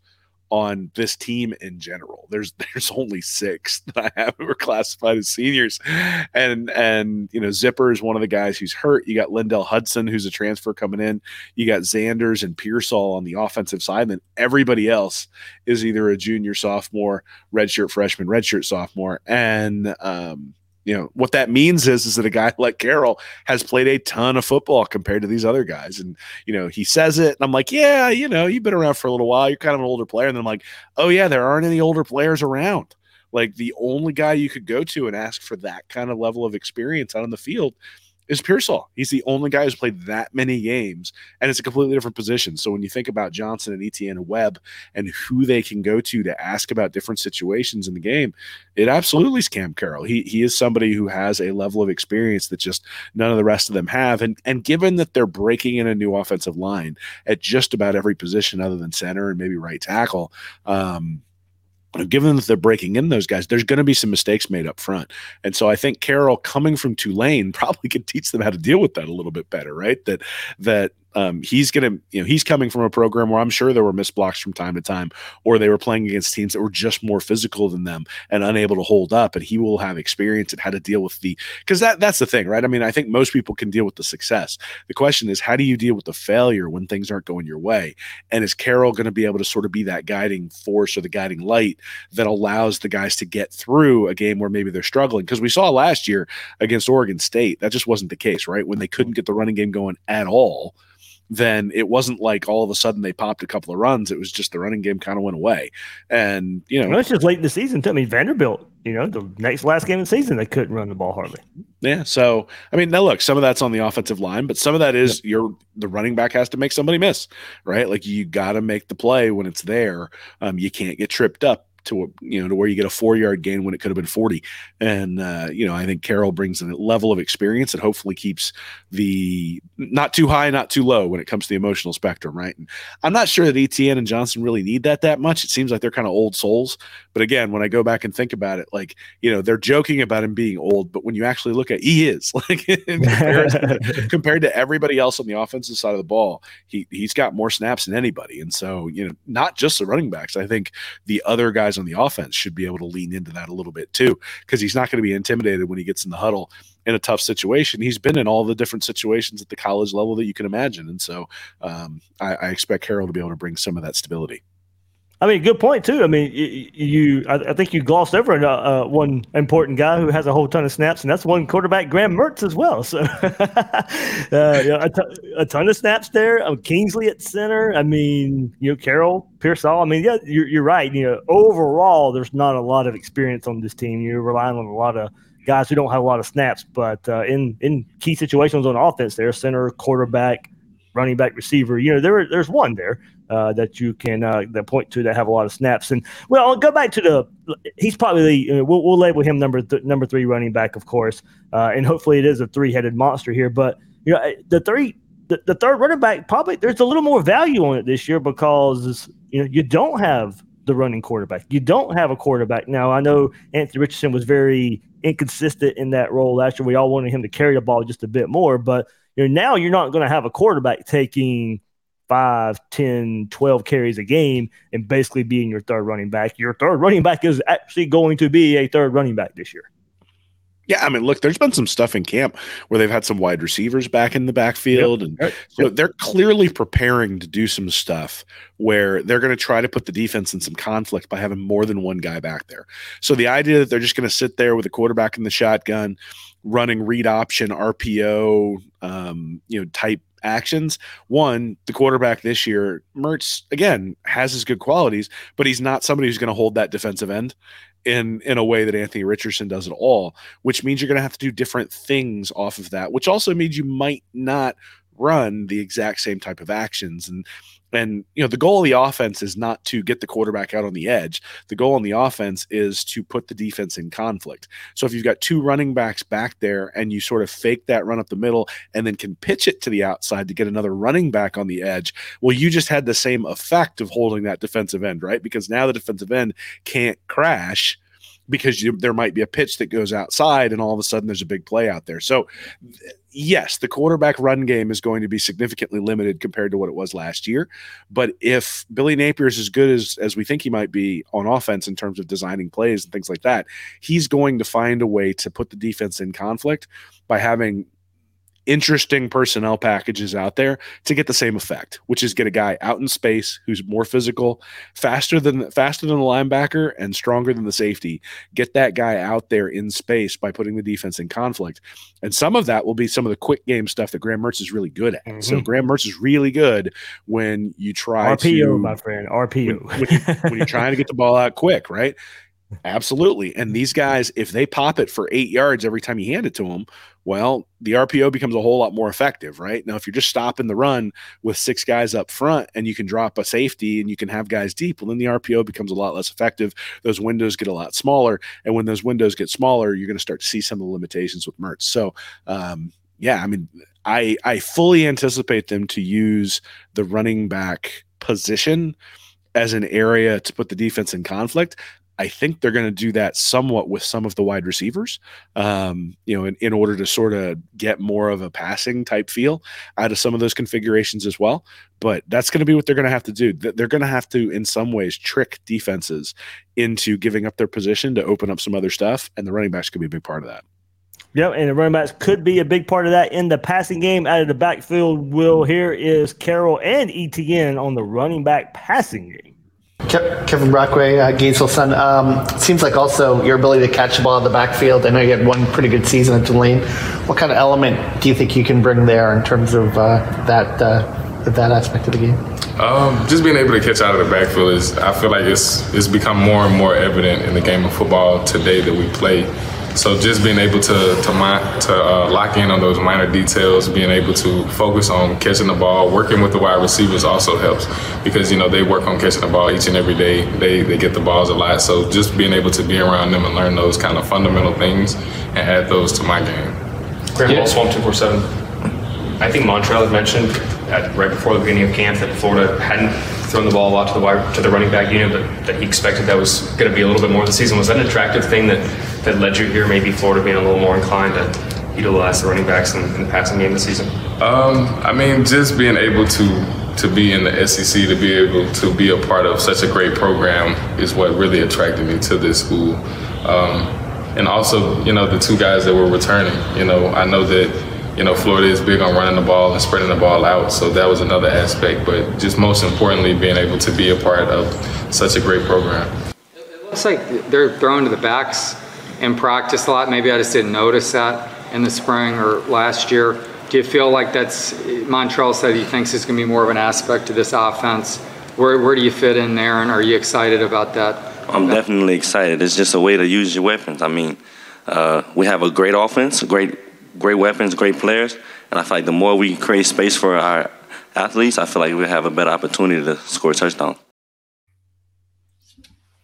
S3: on this team in general. There's [LAUGHS] there's only six that I have who are classified as seniors, and and you know Zipper is one of the guys who's hurt. You got Lindell Hudson who's a transfer coming in. You got Zanders and Pearsall on the offensive side. And then everybody else is either a junior, sophomore, redshirt freshman, redshirt sophomore, and um, you know what that means is is that a guy like Carroll has played a ton of football compared to these other guys, and you know he says it, and I'm like, yeah, you know, you've been around for a little while, you're kind of an older player, and then I'm like, oh yeah, there aren't any older players around. Like the only guy you could go to and ask for that kind of level of experience out on the field is Pearsall. He's the only guy who's played that many games, and it's a completely different position. So when you think about Johnson and Etienne and Webb and who they can go to to ask about different situations in the game, it absolutely is Cam Carroll. He he is somebody who has a level of experience that just none of the rest of them have. And and given that they're breaking in a new offensive line at just about every position other than center and maybe right tackle, um, given that they're breaking in those guys, there's going to be some mistakes made up front. And so I think Carroll coming from Tulane [LAUGHS] probably could teach them how to deal with that a little bit better, right? That that um, he's going to, you know, he's coming from a program where I'm sure there were missed blocks from time to time, or they were playing against teams that were just more physical than them and unable to hold up. And he will have experience at how to deal with the, because that that's the thing, right? I mean, I think most people can deal with the success. The question is, how do you deal with the failure when things aren't going your way? And is Carroll going to be able to sort of be that guiding force or the guiding light that allows the guys to get through a game where maybe they're struggling? Because we saw last year against Oregon State, that just wasn't the case, right? When they couldn't get the running game going at all then it wasn't like all of a sudden they popped a couple of runs. It was just the running game kind of went away. And, you know,
S1: well, it's just late in the season. Too. I mean, Vanderbilt, you know, the next last game of the season, they couldn't run the ball hardly.
S3: Yeah. So, I mean, now look, some of that's on the offensive line, but some of that is yep. your the running back has to make somebody miss, right? Like you got to make the play when it's there. Um, you can't get tripped up to you know to where you get a four yard gain when it could have been 40 and uh, you know i think carroll brings a level of experience that hopefully keeps the not too high not too low when it comes to the emotional spectrum right? And i'm not sure that etienne and johnson really need that that much. It seems like they're kind of old souls. But again when i go back and think about it like you know they're joking about him being old but when you actually look at he is [LAUGHS] like [LAUGHS] compared to everybody else on the offensive side of the ball he he's got more snaps than anybody. And so you know not just the running backs. I think the other guys on the offense should be able to lean into that a little bit too, because he's not going to be intimidated when he gets in the huddle in a tough situation. He's been in all the different situations at the college level that you can imagine, and so um, I, I expect Carroll to be able to bring some of that stability.
S1: I mean, good point too. I mean, you, I, think you glossed over uh, uh, one important guy who has a whole ton of snaps, and that's one quarterback, Graham Mertz, as well. So, [LAUGHS] uh, you know, a, t- a ton of snaps there. Um, Kingsley at center. I mean, you know, Carroll, Pearsall. I mean, yeah, you're, you're right. You know, overall, there's not a lot of experience on this team. You're relying on a lot of guys who don't have a lot of snaps, but uh, in in key situations on offense, there, center, quarterback, running back, receiver. You know, there there's one there uh, that you can uh, that point to that have a lot of snaps. And well, I'll go back to the. He's probably the, we'll, we'll label him number th- number three running back, of course, uh, and hopefully it is a three headed monster here. But you know, the three. The, the third running back probably there's a little more value on it this year because you know you don't have the running quarterback. You don't have a quarterback now. I know Anthony Richardson was very inconsistent in that role last year. We all wanted him to carry the ball just a bit more, but you know now you're not going to have a quarterback taking five, 10, 12 carries a game and basically being your third running back. Your third running back is actually going to be a third running back this year.
S3: Yeah, I mean, look, there's been some stuff in camp where they've had some wide receivers back in the backfield, yep. and right. so they're clearly preparing to do some stuff where they're going to try to put the defense in some conflict by having more than one guy back there. So the idea that they're just going to sit there with a quarterback in the shotgun, running read option RPO, um, you know, type actions. One, the quarterback this year, Mertz, again, has his good qualities, but he's not somebody who's going to hold that defensive end in in a way that Anthony Richardson does at all, which means you're going to have to do different things off of that, which also means you might not run the exact same type of actions and and you know, the goal of the offense is not to get the quarterback out on the edge. The goal on the offense is to put the defense in conflict. So if you've got two running backs back there and you sort of fake that run up the middle and then can pitch it to the outside to get another running back on the edge, well, you just had the same effect of holding that defensive end, right? Because now the defensive end can't crash because you, there might be a pitch that goes outside and all of a sudden there's a big play out there. So, yes, the quarterback run game is going to be significantly limited compared to what it was last year. But if Billy Napier is as good as, as we think he might be on offense in terms of designing plays and things like that, he's going to find a way to put the defense in conflict by having interesting personnel packages out there to get the same effect, which is get a guy out in space who's more physical, faster than faster than the linebacker and stronger than the safety. Get that guy out there in space by putting the defense in conflict. And some of that will be some of the quick game stuff that Graham Mertz is really good at. Mm-hmm. So Graham Mertz is really good when you try
S1: RPO,
S3: to
S1: my friend, RPO.
S3: When, when, you, when you're trying to get the ball out quick, right? Absolutely. And these guys, if they pop it for eight yards every time you hand it to them, well, the RPO becomes a whole lot more effective, right? Now, if you're just stopping the run with six guys up front and you can drop a safety and you can have guys deep, well, then the RPO becomes a lot less effective. Those windows get a lot smaller. And when those windows get smaller, you're going to start to see some of the limitations with Mertz. So, um, yeah, I mean, I I fully anticipate them to use the running back position as an area to put the defense in conflict. I think they're going to do that somewhat with some of the wide receivers, um, you know, in, in order to sort of get more of a passing type feel out of some of those configurations as well. But that's going to be what they're going to have to do. They're going to have to, in some ways, trick defenses into giving up their position to open up some other stuff, and the running backs could be a big part of that.
S1: Yep, and the running backs could be a big part of that in the passing game. Out of the backfield, Will here is Carroll and Etienne on the running back passing game.
S7: Kevin Brockway, uh, Gainesville Sun. Um, seems like also your ability to catch the ball in the backfield. I know you had one pretty good season at Tulane. What kind of element do you think you can bring there in terms of uh, that uh, that aspect of the game?
S10: Um, just being able to catch out of the backfield is, I feel like it's it's become more and more evident in the game of football today that we play. So just being able to to, mi- to uh, lock in on those minor details, being able to focus on catching the ball, working with the wide receivers also helps because you know they work on catching the ball each and every day. They they get the balls a lot. So just being able to be around them and learn those kind of fundamental things and add those to my game.
S6: Graham yeah. Ball, two four seven. I think Montrell had mentioned at, right before the beginning of camp that Florida hadn't thrown the ball a lot to the wide, to the running back unit, but that he expected that was going to be a little bit more of the season. Was that an attractive thing that, that led you here? Maybe Florida being a little more inclined to utilize the running backs in, in the passing game this season.
S10: Um, I mean, just being able to to be in the SEC, to be able to be a part of such a great program is what really attracted me to this school. Um, and also, you know, the two guys that were returning. You know, I know that you know, Florida is big on running the ball and spreading the ball out. So that was another aspect. But just most importantly, being able to be a part of such a great program.
S8: It looks like they're throwing to the backs in practice a lot. Maybe I just didn't notice that in the spring or last year. Do you feel like that's, Montrell said he thinks it's going to be more of an aspect to this offense. Where, where do you fit in there, and are you excited about that?
S5: I'm definitely excited. It's just a way to use your weapons. I mean, uh, we have a great offense, great great weapons, great players, and I feel like the more we create space for our athletes, I feel like we have a better opportunity to score a touchdown.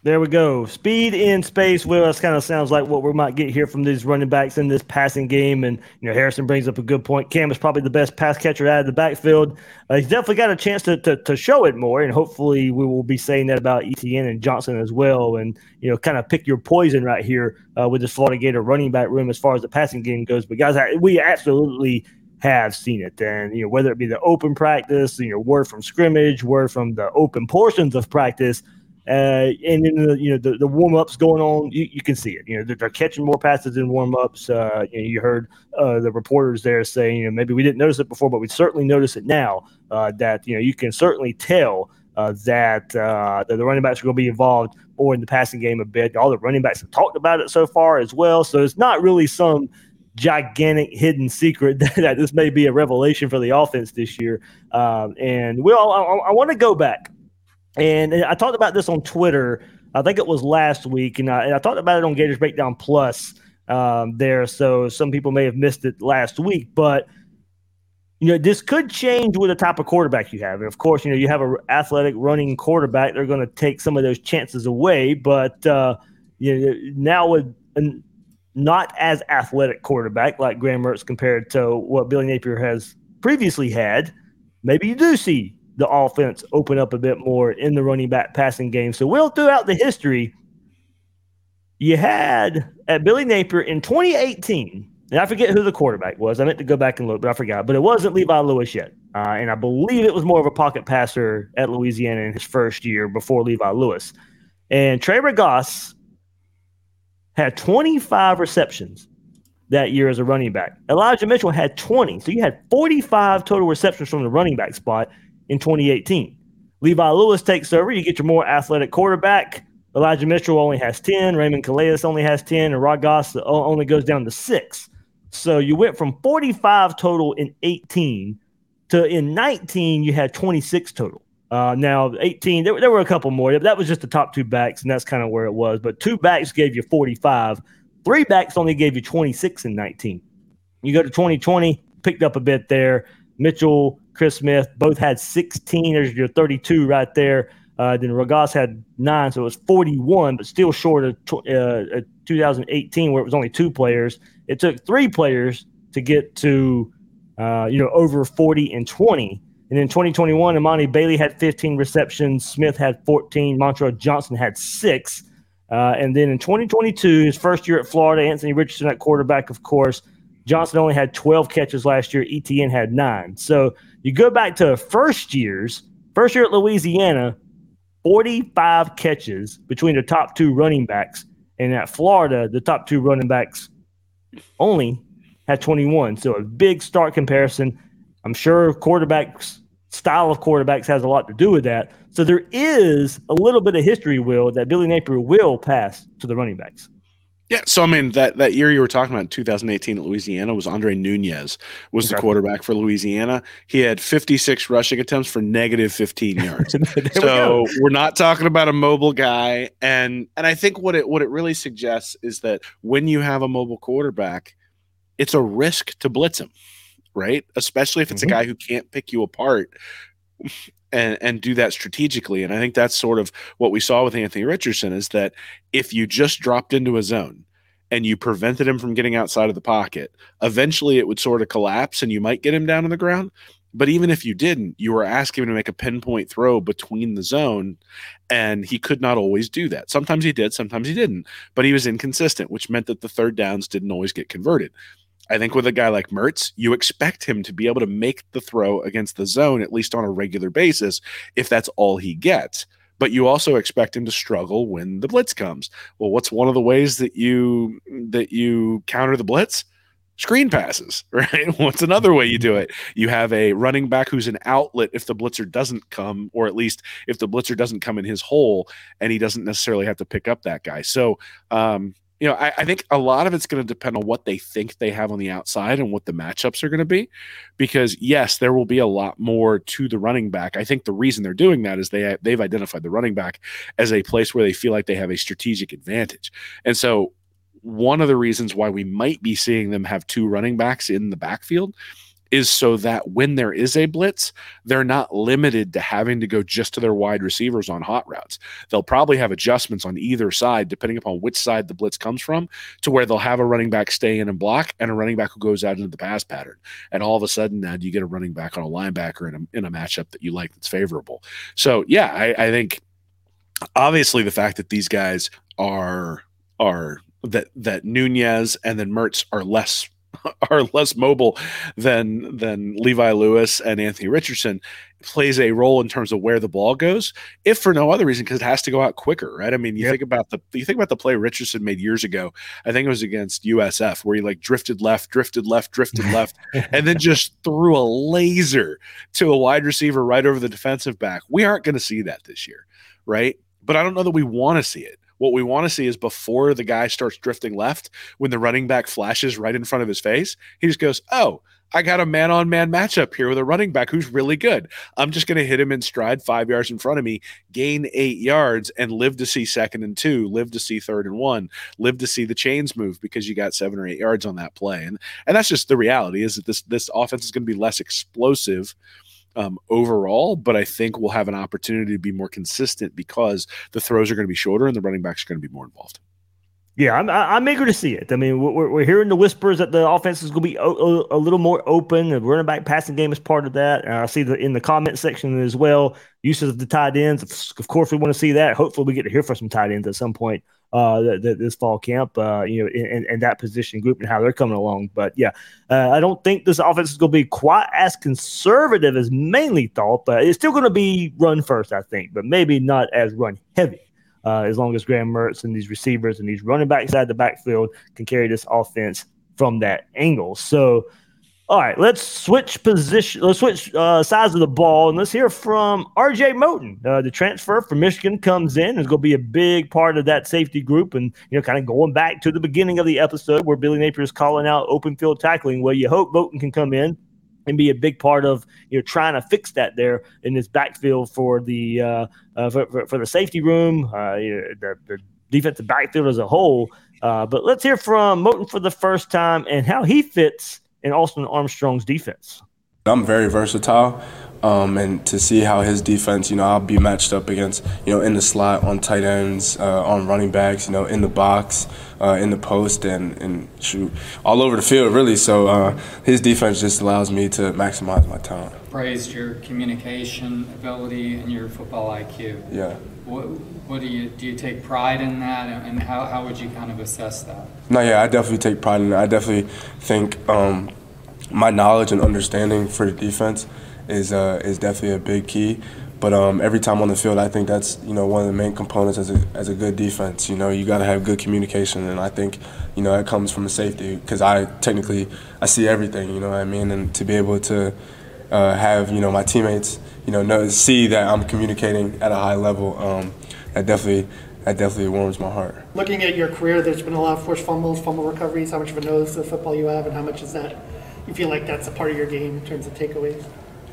S1: There we go. Speed in space. Well, that kind of sounds like what we might get here from these running backs in this passing game. And, you know, Harrison brings up a good point. Cam is probably the best pass catcher out of the backfield. Uh, he's definitely got a chance to, to, to, show it more. And hopefully we will be saying that about Etienne and Johnson as well. And, you know, kind of pick your poison right here uh, with this Florida Gator running back room as far as the passing game goes. But, guys, we absolutely have seen it. And, you know, whether it be the open practice, you know, word from scrimmage, word from the open portions of practice – uh, and then the, you know the, the warm ups going on, you, you, can see it. You know they're, they're catching more passes in warm ups. Uh, you, know, you, heard uh, the reporters there saying, you know, maybe we didn't notice it before, but we certainly notice it now. Uh, that you know you can certainly tell uh, that uh, that the running backs are going to be involved more in the passing game a bit. All the running backs have talked about it so far as well, so it's not really some gigantic hidden secret [LAUGHS] that, this may be a revelation for the offense this year. Um, and well, I, I want to go back and I talked about this on Twitter. I think it was last week, and I, and I talked about it on Gators Breakdown Plus um, there. So some people may have missed it last week, but you know this could change with the type of quarterback you have. And of course, you know you have an athletic running quarterback; they're going to take some of those chances away. But uh, you know now with an not as athletic quarterback like Graham Mertz compared to what Billy Napier has previously had, maybe you do see the offense open up a bit more in the running back passing game. So, Will, throughout the history, you had at Billy Napier in 2018, and I forget who the quarterback was. I meant to go back and look, but I forgot. But it wasn't Levi Lewis yet. Uh, and I believe it was more of a pocket passer at Louisiana in his first year before Levi Lewis. And Trey Ragas had 25 receptions that year as a running back. Elijah Mitchell had 20. So you had 45 total receptions from the running back spot in 2018. Levi Lewis takes over. You get your more athletic quarterback. Elijah Mitchell only has 10. Raymond Calais only has 10. And Ragas only goes down to six. So you went from 45 total in 18 to in 19, you had 26 total. Uh, now, 18, there, there were a couple more. That was just the top two backs, and that's kind of where it was. But two backs gave you 45. Three backs only gave you 26 in 19. You go to 2020, picked up a bit there. Mitchell Chris Smith both had 16. There's your 32 right there. Uh, then Ragas had nine, so it was 41, but still short of uh, 2018, where it was only two players. It took three players to get to, uh, you know, over 40 and 20. And in 2021, Emani Bailey had 15 receptions. Smith had 14. Montrell Johnson had six. Uh, and then in 2022, his first year at Florida, Anthony Richardson at quarterback, of course. Johnson only had 12 catches last year. Etienne had nine. So you go back to first years, first year at Louisiana, 45 catches between the top two running backs. And at Florida, the top two running backs only had 21. So a big start comparison. I'm sure quarterbacks style of quarterbacks has a lot to do with that. So there is a little bit of history, will that Billy Napier will pass to the running backs.
S3: Yeah, so I mean that that year you were talking about 2018 at Louisiana was Andre Nunez was the quarterback for Louisiana. He had 56 rushing attempts for negative 15 [LAUGHS] yards.
S1: There we
S3: so we're not talking about a mobile guy, and and I think what it what it really suggests is that when you have a mobile quarterback, it's a risk to blitz him, right? Especially if it's
S1: Mhm.
S3: a guy who can't pick you apart and and do that strategically. And I think that's sort of what we saw with Anthony Richardson is that if you just dropped into a zone and you prevented him from getting outside of the pocket, eventually it would sort of collapse and you might get him down on the ground. But even if you didn't, you were asking him to make a pinpoint throw between the zone, and he could not always do that. Sometimes he did, sometimes he didn't, but he was inconsistent, which meant that the third downs didn't always get converted. I think with a guy like Mertz, you expect him to be able to make the throw against the zone at least on a regular basis if that's all he gets. But you also expect him to struggle when the blitz comes. Well, what's one of the ways that you that you counter the blitz? Screen passes, [LAUGHS] right? What's another way you do it? You have a running back who's an outlet if the blitzer doesn't come, or at least if the blitzer doesn't come in his hole, and he doesn't necessarily have to pick up that guy. So, um, you know, I, I think a lot of it's going to depend on what they think they have on the outside and what the matchups are going to be. Because yes, there will be a lot more to the running back. I think the reason they're doing that is they they've identified the running back as a place where they feel like they have a strategic advantage. And so one of the reasons why we might be seeing them have two running backs in the backfield is so that when there is a blitz, they're not limited to having to go just to their wide receivers on hot routes. They'll probably have adjustments on either side, depending upon which side the blitz comes from, to where they'll have a running back stay in and block and a running back who goes out into the pass pattern. And all of a sudden, now you get a running back on a linebacker in a, in a matchup that you like that's favorable. So, yeah, I, I think obviously the fact that these guys are are that that Nunez and then Mertz are less [LAUGHS] are less mobile than than Levi Lewis and Anthony Richardson plays a role in terms of where the ball goes, if for no other reason because it has to go out quicker, right? I mean, you think about the you think about the play Richardson made years ago. I think it was against USF where he like drifted left, drifted left, drifted [LAUGHS] left, and then just threw a laser to a wide receiver right over the defensive back. We aren't going to see that this year, right? But I don't know that we want to see it. What we want to see is before the guy starts drifting left, when the running back flashes right in front of his face, he just goes, Oh, I got a man on man matchup here with a running back who's really good. I'm just going to hit him in stride five yards in front of me, gain eight yards, and live to see second and two, live to see third and one, live to see the chains move because you got seven or eight yards on that play. And and that's just the reality is that this this offense is going to be less explosive um, overall, but I think we'll have an opportunity to be more consistent because the throws are going to be shorter and the running backs are going to be more involved.
S1: Yeah, I'm, I'm eager to see it. I mean, we're, we're hearing the whispers that the offense is going to be a, little more open. The running back passing game is part of that. And I see the in the comment section as well. Uses of the tight ends. Of course, we want to see that. Hopefully, we get to hear from some tight ends at some point uh, th- th- this fall camp. Uh, you know, in, in, that position group and how they're coming along. But yeah, uh, I don't think this offense is going to be quite as conservative as mainly thought. But it's still going to be run first, I think, but maybe not as run heavy uh, as long as Graham Mertz and these receivers and these running backs out of the backfield can carry this offense from that angle. So, all right, let's switch position. Let's switch uh, sides of the ball, and let's hear from R.J. Moten. Uh, the transfer from Michigan comes in. Is going to be a big part of that safety group, and you know, kind of going back to the beginning of the episode where Billy Napier is calling out open field tackling. Well, you hope Moten can come in and be a big part of you know trying to fix that there in this backfield for the uh, uh, for, for, for the safety room, uh, the, the defensive backfield as a whole. Uh, but let's hear from Moten for the first time and how he fits in Austin Armstrong's defense.
S12: I'm very versatile, um, and to see how his defense, you know, I'll be matched up against, you know, in the slot, on tight ends, uh, on running backs, you know, in the box, uh, in the post, and, and shoot, all over the field, really. So uh, his defense just allows me to maximize my talent.
S8: Praised your communication ability and your football IQ.
S12: Yeah.
S8: What, what do you do? You take pride in that, and how, how would you kind of assess that?
S12: No, yeah, I definitely take pride in it. I definitely think um, my knowledge and understanding for the defense is uh, is definitely a big key. But um, every time on the field, I think that's you know one of the main components as a as a good defense. You know, you got to have good communication, and I think you know it comes from a safety because I technically I see everything. You know what I mean, and to be able to uh, have you know my teammates you know know see that I'm communicating at a high level, um, that definitely that definitely warms my heart.
S7: Looking at your career, there's been a lot of forced fumbles, fumble recoveries. How much of a nose to football you have, and how much is that? You feel like that's a part of your game in terms of takeaways?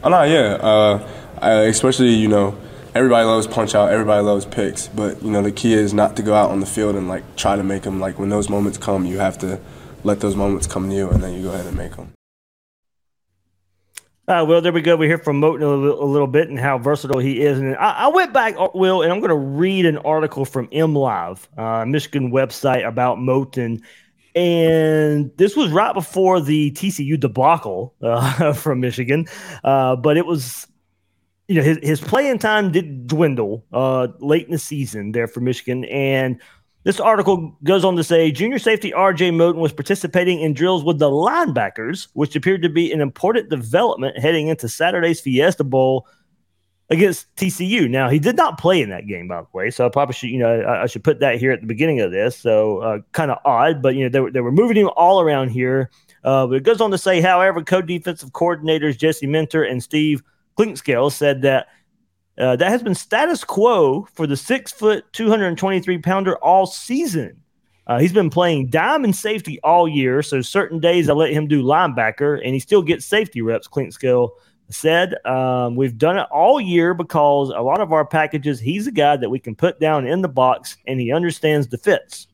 S12: Oh no, yeah. Uh, I, especially you know, everybody loves punch out, everybody loves picks, but you know the key is not to go out on the field and like try to make them. Like when those moments come, you have to let those moments come to you, and then you go ahead and make them.
S1: Uh, well, there we go. We hear from Moten a little, a little bit and how versatile he is. And I, I went back, uh, Will, and I'm going to read an article from MLive, uh, Michigan website about Moten. And this was right before the TCU debacle uh, [LAUGHS] from Michigan. Uh, but it was, you know, his, his playing time did dwindle uh, late in the season there for Michigan. And this article goes on to say junior safety RJ Moten was participating in drills with the linebackers, which appeared to be an important development heading into Saturday's Fiesta Bowl against TCU. Now, he did not play in that game, by the way, so I probably should, you know, I, I should put that here at the beginning of this. So, uh, kind of odd, but you know, they were, they were moving him all around here. Uh, but it goes on to say, however, co-defensive coordinators Jesse Minter and Steve Clinkscale said that uh, that has been status quo for the six foot, 223 pounder all season. Uh, he's been playing diamond safety all year. So certain days I let him do linebacker and he still gets safety reps, Clinkscale said. Um, we've done it all year because a lot of our packages, he's a guy that we can put down in the box and he understands the fits.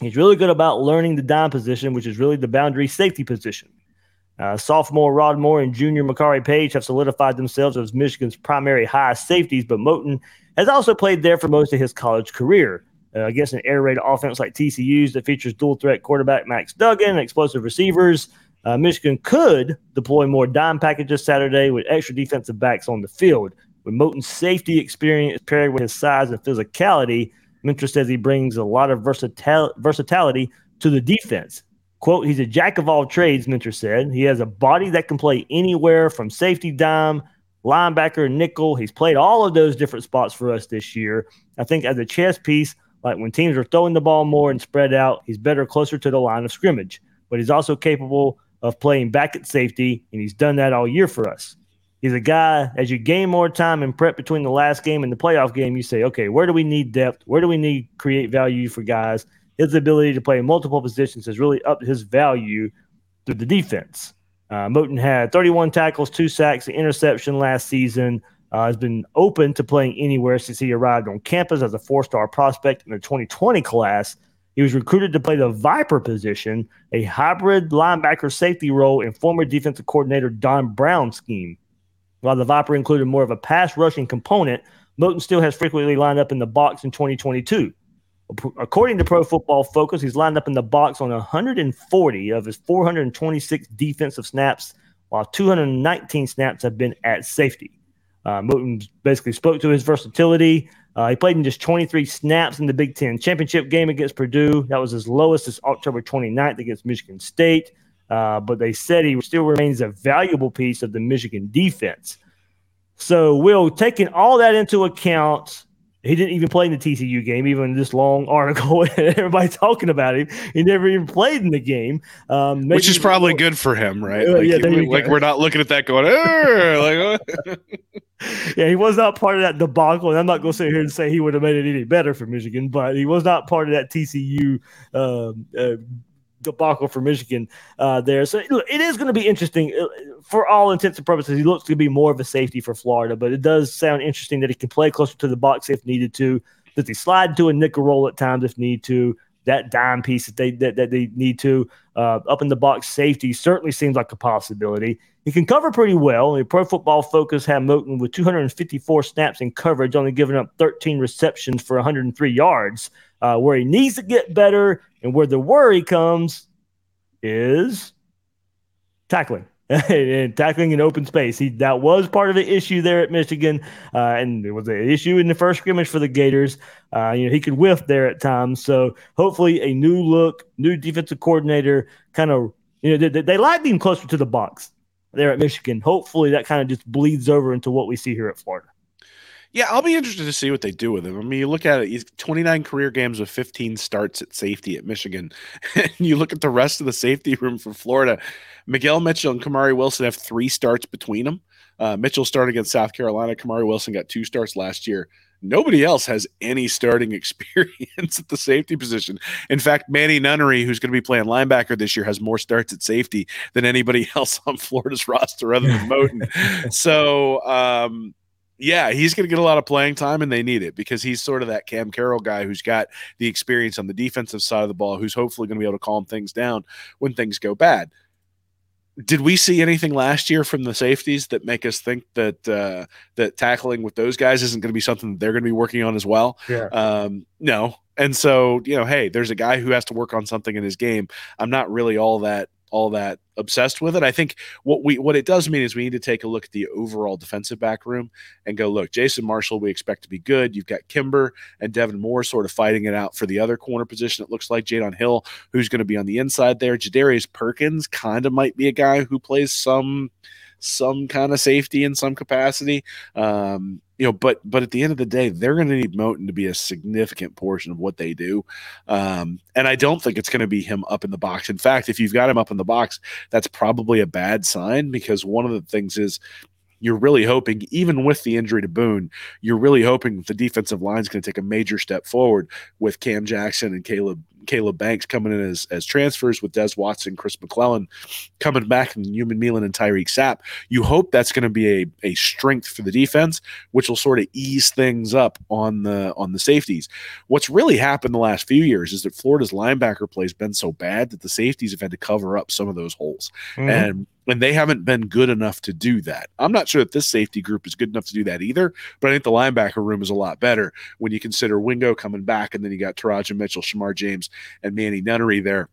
S1: He's really good about learning the dime position, which is really the boundary safety position. Uh, sophomore Rod Moore and junior Makari Paige have solidified themselves as Michigan's primary high safeties, but Moten has also played there for most of his college career. Uh, against an air raid offense like TCU's that features dual threat quarterback Max Duggan and explosive receivers, uh, Michigan could deploy more dime packages Saturday with extra defensive backs on the field. With Moten's safety experience paired with his size and physicality, Minter says he brings a lot of versatil- versatility to the defense. Quote, he's a jack of all trades, Minter said. He has a body that can play anywhere from safety dime, linebacker, nickel. He's played all of those different spots for us this year. I think as a chess piece, like when teams are throwing the ball more and spread out, he's better closer to the line of scrimmage. But he's also capable of playing back at safety, and he's done that all year for us. He's a guy, as you gain more time and prep between the last game and the playoff game, you say, okay, where do we need depth? Where do we need create value for guys? His ability to play multiple positions has really upped his value through the defense. Uh, Moten had 31 tackles, two sacks, an interception last season. Uh, has been open to playing anywhere since he arrived on campus as a four-star prospect in the 2020 class. He was recruited to play the Viper position, a hybrid linebacker safety role in former defensive coordinator Don Brown's scheme. While the Viper included more of a pass rushing component, Moten still has frequently lined up in the box in 2022. According to Pro Football Focus, he's lined up in the box on 140 of his 426 defensive snaps, while 219 snaps have been at safety. Uh, Moten basically spoke to his versatility. Uh, he played in just 23 snaps in the Big Ten championship game against Purdue. That was his lowest since October 29th against Michigan State. Uh, but they said he still remains a valuable piece of the Michigan defense. So, Will, taking all that into account, he didn't even play in the TCU game, even in this long article. [LAUGHS] and Everybody talking about him. He never even played in the game, um,
S3: which is probably good for him, right? Uh, like, yeah, like we're not looking at that going, like. [LAUGHS]
S1: yeah, he was not part of that debacle, and I'm not going to sit here and say he would have made it any better for Michigan, but he was not part of that TCU um, uh, debacle for Michigan uh, there. So it is going to be interesting uh, for all intents and purposes. He looks to be more of a safety for Florida, but it does sound interesting that he can play closer to the box if needed to. Does he slide into a nickel roll at times if need to? That dime piece that they that, that they need to uh, up in the box safety certainly seems like a possibility. He can cover pretty well. The Pro Football Focus had Moten with 254 snaps in coverage, only giving up 13 receptions for 103 yards. Uh, where he needs to get better and where the worry comes is tackling. [LAUGHS] and tackling in open space. He that was part of the issue there at Michigan, uh, and it was an issue in the first scrimmage for the Gators. Uh, you know, he could whiff there at times. So hopefully, a new look, new defensive coordinator, kind of you know they, they like being closer to the box there at Michigan. Hopefully, that kind of just bleeds over into what we see here at Florida.
S3: Yeah, I'll be interested to see what they do with him. I mean, you look at it, he's 29 career games with 15 starts at safety at Michigan. [LAUGHS] and you look at the rest of the safety room for Florida. Miguel Mitchell and Kamari Wilson have three starts between them. Uh, Mitchell started against South Carolina. Kamari Wilson got two starts last year Nobody else has any starting [LAUGHS] experience at the safety position. In fact, Manny Nunnery, who's going to be playing linebacker this year, has more starts at safety than anybody [LAUGHS] else on Florida's roster other than Moten. so, um, yeah, he's going to get a lot of playing time, and they need it because he's sort of that Cam Carroll guy who's got the experience on the defensive side of the ball, who's hopefully going to be able to calm things down when things go bad did we see anything last year from the safeties that make us think that uh, that tackling with those guys isn't going to be something that they're going to be working on as well?
S1: Yeah.
S3: Um, no. And so, you know, hey, there's a guy who has to work on something in his game. I'm not really all that all that obsessed with it. I think what we what it does mean is we need to take a look at the overall defensive back room and go, look, Jason Marshall, we expect to be good. You've got Kimber and Devin Moore sort of fighting it out for the other corner position. It looks like Jaydon Hill, who's going to be on the inside there. Jadarius Perkins kind of might be a guy who plays some some kind of safety in some capacity. Um, you know, but but at the end of the day, they're going to need Moten to be a significant portion of what they do, um, and I don't think it's going to be him up in the box. In fact, if you've got him up in the box, that's probably a bad sign because one of the things is you're really hoping, even with the injury to Boone, you're really hoping the defensive line is going to take a major step forward with Cam Jackson and Caleb Caleb Banks coming in as, as transfers with Des Watson, Chris McClellan coming back, and Newman Milan and Tyreak Sapp. You hope that's going to be a, a strength for the defense, which will sort of ease things up on the on the safeties. What's really happened the last few years is that Florida's linebacker play has been so bad that the safeties have had to cover up some of those holes.
S1: Mhm.
S3: And and they haven't been good enough to do that. I'm not sure that this safety group is good enough to do that either, but I think the linebacker room is a lot better when you consider Wingo coming back and then you got Teradja Mitchell, Shamar James, and Manny Nunnery there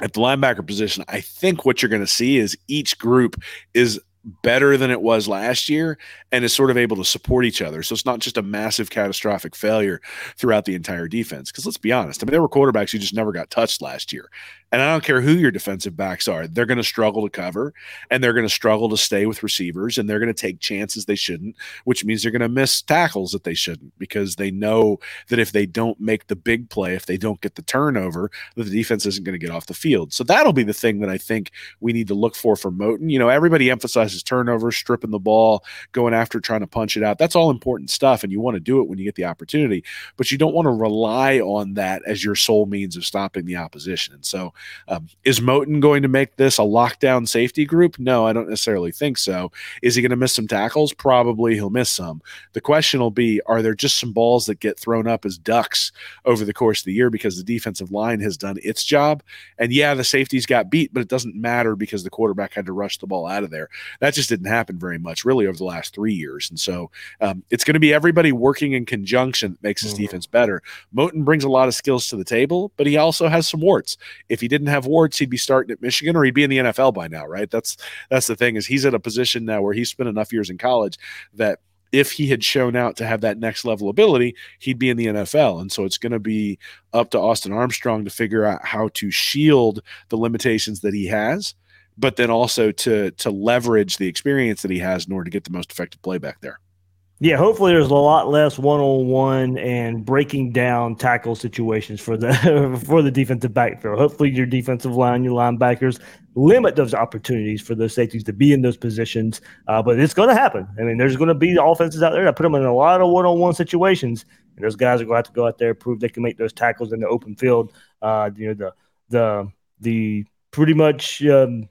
S3: at the linebacker position. I think what you're going to see is each group is better than it was last year and is sort of able to support each other. So it's not just a massive catastrophic failure throughout the entire defense. Because let's be honest, I mean, there were quarterbacks who just never got touched last year. And I don't care who your defensive backs are, they're going to struggle to cover and they're going to struggle to stay with receivers and they're going to take chances they shouldn't, which means they're going to miss tackles that they shouldn't because they know that if they don't make the big play, if they don't get the turnover, that the defense isn't going to get off the field. So that'll be the thing that I think we need to look for from Moten. You know, everybody emphasizes turnovers, stripping the ball, going after trying to punch it out. That's all important stuff. And you want to do it when you get the opportunity, but you don't want to rely on that as your sole means of stopping the opposition. And so, um, is Moten going to make this a lockdown safety group? No, I don't necessarily think so. Is he going to miss some tackles? Probably he'll miss some. The question will be are there just some balls that get thrown up as ducks over the course of the year because the defensive line has done its job? And yeah, the safeties got beat, but it doesn't matter because the quarterback had to rush the ball out of there. That just didn't happen very much, really, over the last three years. And so um, it's going to be everybody working in conjunction that makes this defense better. Moten brings a lot of skills to the table, but he also has some warts. If he didn't have warts, he'd be starting at Michigan or he'd be in the NFL by now, right? That's that's the thing is he's at a position now where he's spent enough years in college that if he had shown out to have that next level ability, he'd be in the NFL. And so it's going to be up to Austin Armstrong to figure out how to shield the limitations that he has, but then also to to leverage the experience that he has in order to get the most effective play back there.
S1: Yeah, hopefully there's a lot less one-on-one and breaking down tackle situations for the [LAUGHS] for the defensive backfield. Hopefully your defensive line, your linebackers limit those opportunities for those safeties to be in those positions. Uh, but it's going to happen. I mean, there's going to be offenses out there that put them in a lot of one-on-one situations, and those guys are going to have to go out there prove they can make those tackles in the open field. Uh, you know, the the the pretty much. Um,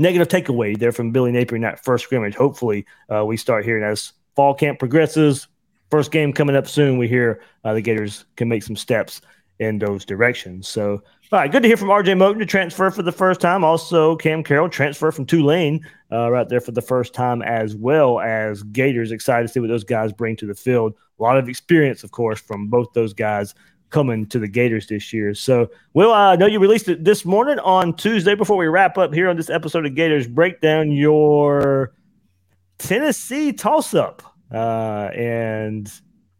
S1: Negative takeaway there from Billy Napier in that first scrimmage. Hopefully, uh, we start hearing as fall camp progresses. First game coming up soon. We hear uh, the Gators can make some steps in those directions. So, all right, good to hear from RJ Moten to transfer for the first time. Also, Cam Carroll transfer from Tulane uh, right there for the first time, as well as Gators. Excited to see what those guys bring to the field. A lot of experience, of course, from both those guys coming to the Gators this year. So, Will, I know you released it this morning on Tuesday. Before we wrap up here on this episode of Gators Breakdown, your Tennessee toss up, uh, and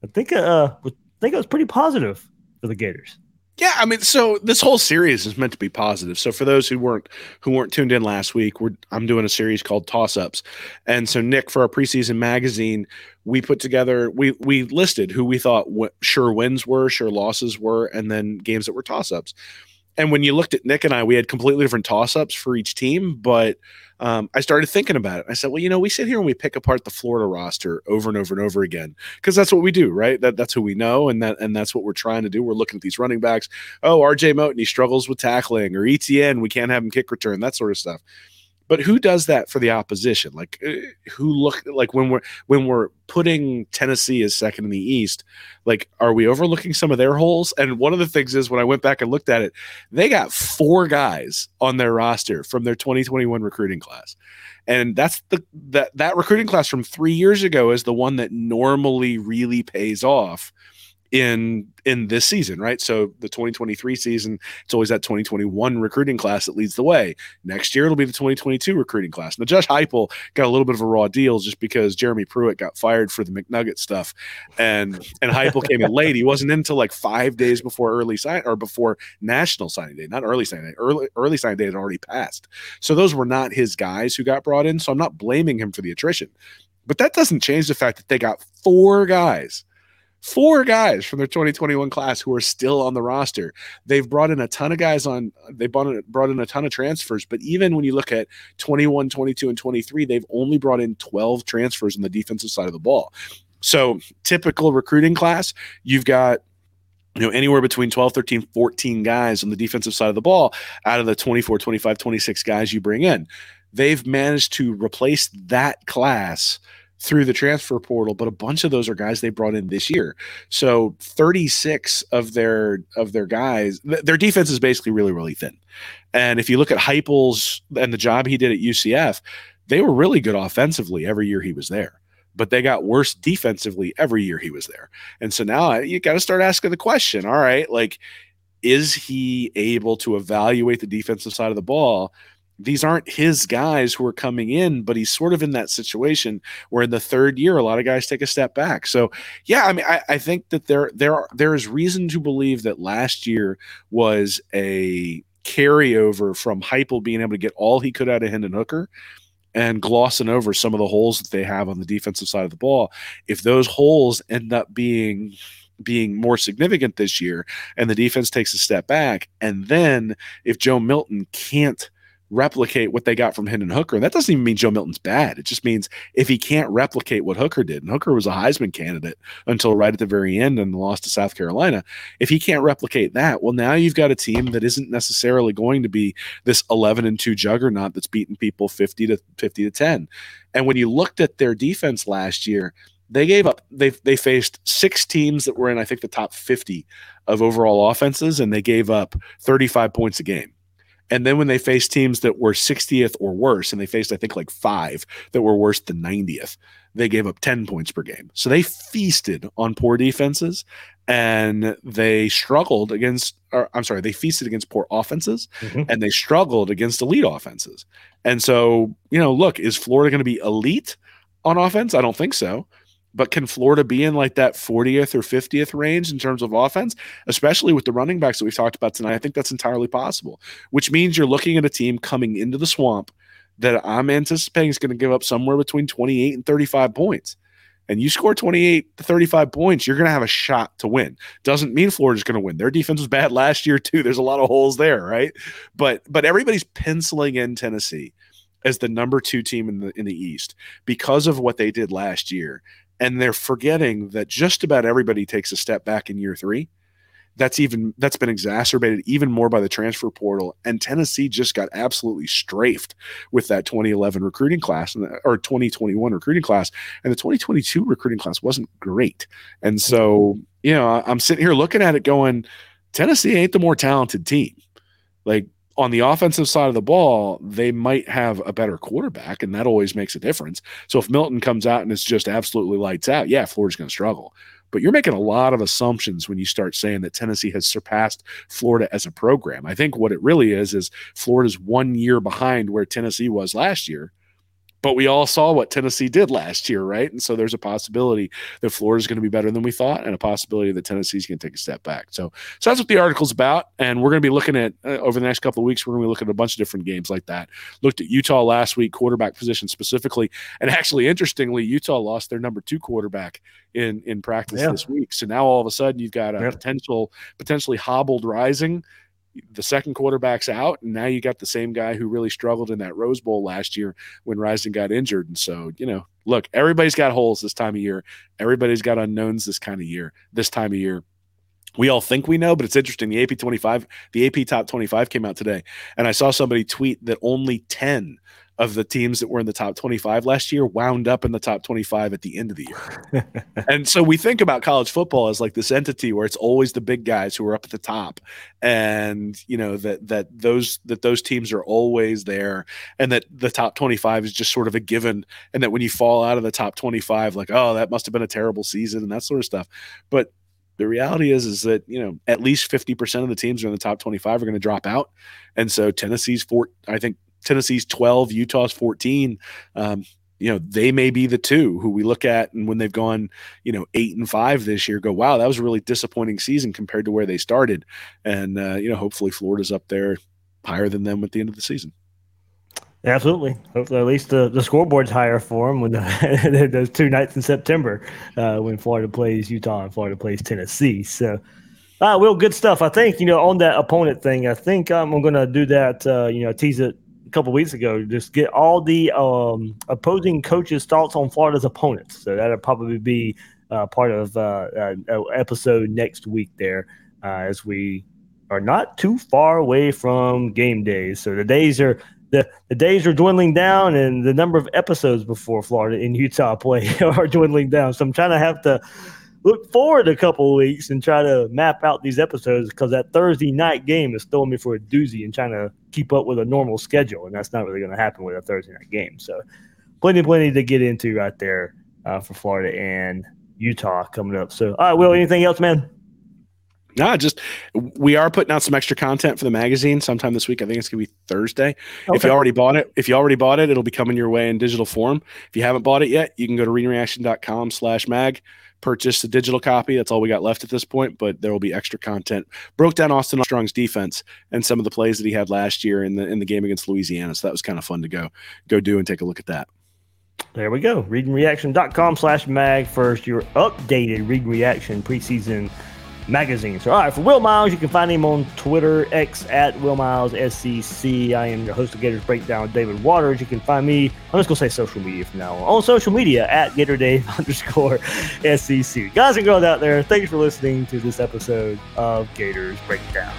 S1: I think uh, I think it was pretty positive for the Gators.
S3: Yeah, I mean, so this whole series is meant to be positive. So for those who weren't who weren't tuned in last week, we're I'm doing a series called Toss Ups, and so Nick for our preseason magazine, we put together we we listed who we thought w- sure wins were, sure losses were, and then games that were toss ups. And when you looked at Nick and I, we had completely different toss ups for each team. But um, I started thinking about it. I said, well, you know, we sit here and we pick apart the Florida roster over and over and over again because that's what we do, right? That that's who we know, and that and that's what we're trying to do. We're looking at these running backs. Oh, R.J. Moten, he struggles with tackling, or Etienne, we can't have him kick return, that sort of stuff. But who does that for the opposition? Like uh, who look like when we're when we're putting Tennessee as second in the East, like are we overlooking some of their holes? And one of the things is when I went back and looked at it, they got four guys on their roster from their 2021 recruiting class. And that's the that that recruiting class from 3 years ago is the one that normally really pays off in in this season, right? So the 2023 season, it's always that 2021 recruiting class that leads the way. Next year it'll be the 2022 recruiting class. Now Josh Heupel got a little bit of a raw deal just because Jeremy Pruitt got fired for the McNugget stuff, and and Heupel came in late. He wasn't in until like five days before early sign or before national signing day, not early signing day. Early early signing day had already passed, so those were not his guys who got brought in. So I'm not blaming him for the attrition, but that doesn't change the fact that they got four guys four guys from their 2021 class who are still on the roster. They've brought in a ton of guys on they brought in, brought in a ton of transfers, but even when you look at 21, 22 and 23, they've only brought in 12 transfers on the defensive side of the ball. So, typical recruiting class, you've got you know anywhere between 12 13 14 guys on the defensive side of the ball out of the 24 25 26 guys you bring in they've managed to replace that class through the transfer portal, but a bunch of those are guys they brought in this year. So 36 of their of their guys, th- their defense is basically really really thin. And if you look at Heupel's and the job he did at UCF, they were really good offensively every year he was there. But they got worse defensively every year he was there. And so now uh, you got to start asking the question, all right, like is he able to evaluate the defensive side of the ball these aren't his guys who are coming in, but he's sort of in that situation where in the third year, a lot of guys take a step back. So, yeah, I mean, I, I think that there there are, there is reason to believe that last year was a carryover from Heupel being able to get all he could out of Hendon Hooker and glossing over some of the holes that they have on the defensive side of the ball. If those holes end up being being more significant this year and the defense takes a step back, and then if Joe Milton can't replicate what they got from Hendon Hooker. And that doesn't even mean Joe Milton's bad. It just means if he can't replicate what Hooker did, and Hooker was a Heisman candidate until right at the very end and lost to South Carolina. If he can't replicate that, well, now you've got a team that isn't necessarily going to be this 11 and 2 juggernaut that's beating people 50 to 50 to 10. And when you looked at their defense last year, they gave up they they faced six teams that were in I think the top 50 of overall offenses and they gave up 35 points a game and then when they faced teams that were 60th or worse, and they faced, I think, like five that were worse than 90th, they gave up 10 points per game. So they feasted on poor defenses and they struggled against, or, I'm sorry, they feasted against poor offenses mm-hmm. and they struggled against elite offenses. And so, you know, look, is Florida going to be elite on offense? I don't think so. But can Florida be in like that 40th or 50th range in terms of offense, especially with the running backs that we've talked about tonight? I think that's entirely possible, which means you're looking at a team coming into the swamp that I'm anticipating is going to give up somewhere between 28 and 35 points. And you score 28 to 35 points, you're going to have a shot to win. Doesn't mean Florida's going to win. Their defense was bad [LAUGHS] last year too. There's a lot of holes there, right? But but everybody's penciling in Tennessee as the number 2 team in the in the East because of what they did last year and they're forgetting that just about everybody takes a step back in year three. That's even that's been exacerbated even more by the transfer portal and tennessee just got absolutely strafed with that 2011 recruiting class or 2021 recruiting class and the 2022 recruiting class wasn't great. And so you know i'm sitting here looking at it going tennessee ain't the more talented team. Like on the offensive side of the ball, they might have a better quarterback, and that always makes a difference. So if Milton comes out and it's just absolutely lights out, yeah, Florida's going to struggle. But you're making a lot of assumptions when you start saying that Tennessee has surpassed Florida as a program. I think what it really is is Florida's one year behind where Tennessee was last year but we all saw what Tennessee did last year, right? And so there's a possibility that Florida's going to be better than we thought, and a possibility that Tennessee's going to take a step back. So, so that's what the article's about, and we're going to be looking at uh, over the next couple of weeks. We're going to be looking at a bunch of different games like that. Looked at Utah last week, quarterback position specifically, and actually, interestingly, Utah lost their number two quarterback in in practice yeah. this week. So now all of a sudden, you've got a potential potentially hobbled Rising the second quarterback's out, and now you got the same guy who really struggled in that Rose Bowl last year when Rising got injured. And so, you know, look, everybody's got holes this time of year. Everybody's got unknowns this kind of year, this time of year. We all think we know, but it's interesting. The AP 25, the AP top 25 came out today, and I saw somebody tweet that only 10 of the teams that were in the top 25 last year wound up in the top 25 at the end of the year. [LAUGHS] and so we think about college football as like this entity where it's always the big guys who are up at the top and you know that that those that those teams are always there and that the top 25 is just sort of a given and that when you fall out of the top 25 like oh that must have been a terrible season and that sort of stuff. But the reality is is that you know at least 50% of the teams are in the top 25 are going to drop out and so tennessee's four i think Tennessee's 12, Utah's 14. Um, you know, they may be the two who we look at and when they've gone, you know, eight and five this year, go, wow, that was a really disappointing season compared to where they started. And, uh, you know, hopefully Florida's up there higher than them at the end of the season.
S1: Absolutely. Hopefully, at least the, the scoreboard's higher for them when [LAUGHS] those two nights in September uh, when Florida plays Utah and Florida plays Tennessee. So, uh, Will, good stuff. I think, you know, on that opponent thing, I think um, I'm going to do that, uh, you know, tease it a couple weeks ago. Just get all the um, opposing coaches' thoughts on Florida's opponents. So that'll probably be uh, part of uh, uh, episode next week there, uh, as we are not too far away from game days. So the days are the, the days are dwindling down, and the number of episodes before Florida and Utah [LAUGHS] play are dwindling down. So I'm trying to have to look forward a couple of weeks and try to map out these episodes because that Thursday night game is throwing me for a doozy and trying to keep up with a normal schedule, and that's not really going to happen with a Thursday night game. So, plenty, plenty to get into right there uh, for Florida and Utah coming up. So, all right, Will, anything else, man?
S3: No, just we are putting out some extra content for the magazine sometime this week. I think it's gonna be Thursday. Okay. If you already bought it, if you already bought it, it'll be coming your way in digital form. If you haven't bought it yet, you can go to readingreaction.com slash mag purchase a digital copy. That's all we got left at this point, but there will be extra content. Broke down Austin Armstrong's defense and some of the plays that he had last year in the in the game against Louisiana. So that was kind of fun to go go do and take a look at that.
S1: There we go. Readingreaction.com slash mag first your updated reading reaction preseason magazine. So, all right, for Will Miles, you can find him on Twitter, X at Will Miles SEC. I am your host of Gators Breakdown, David Waters. You can find me, I'm just going to say social media from now on, on social media at Gator Dave [LAUGHS] underscore SEC. Guys and girls out there, thanks for listening to this episode of Gators Breakdown.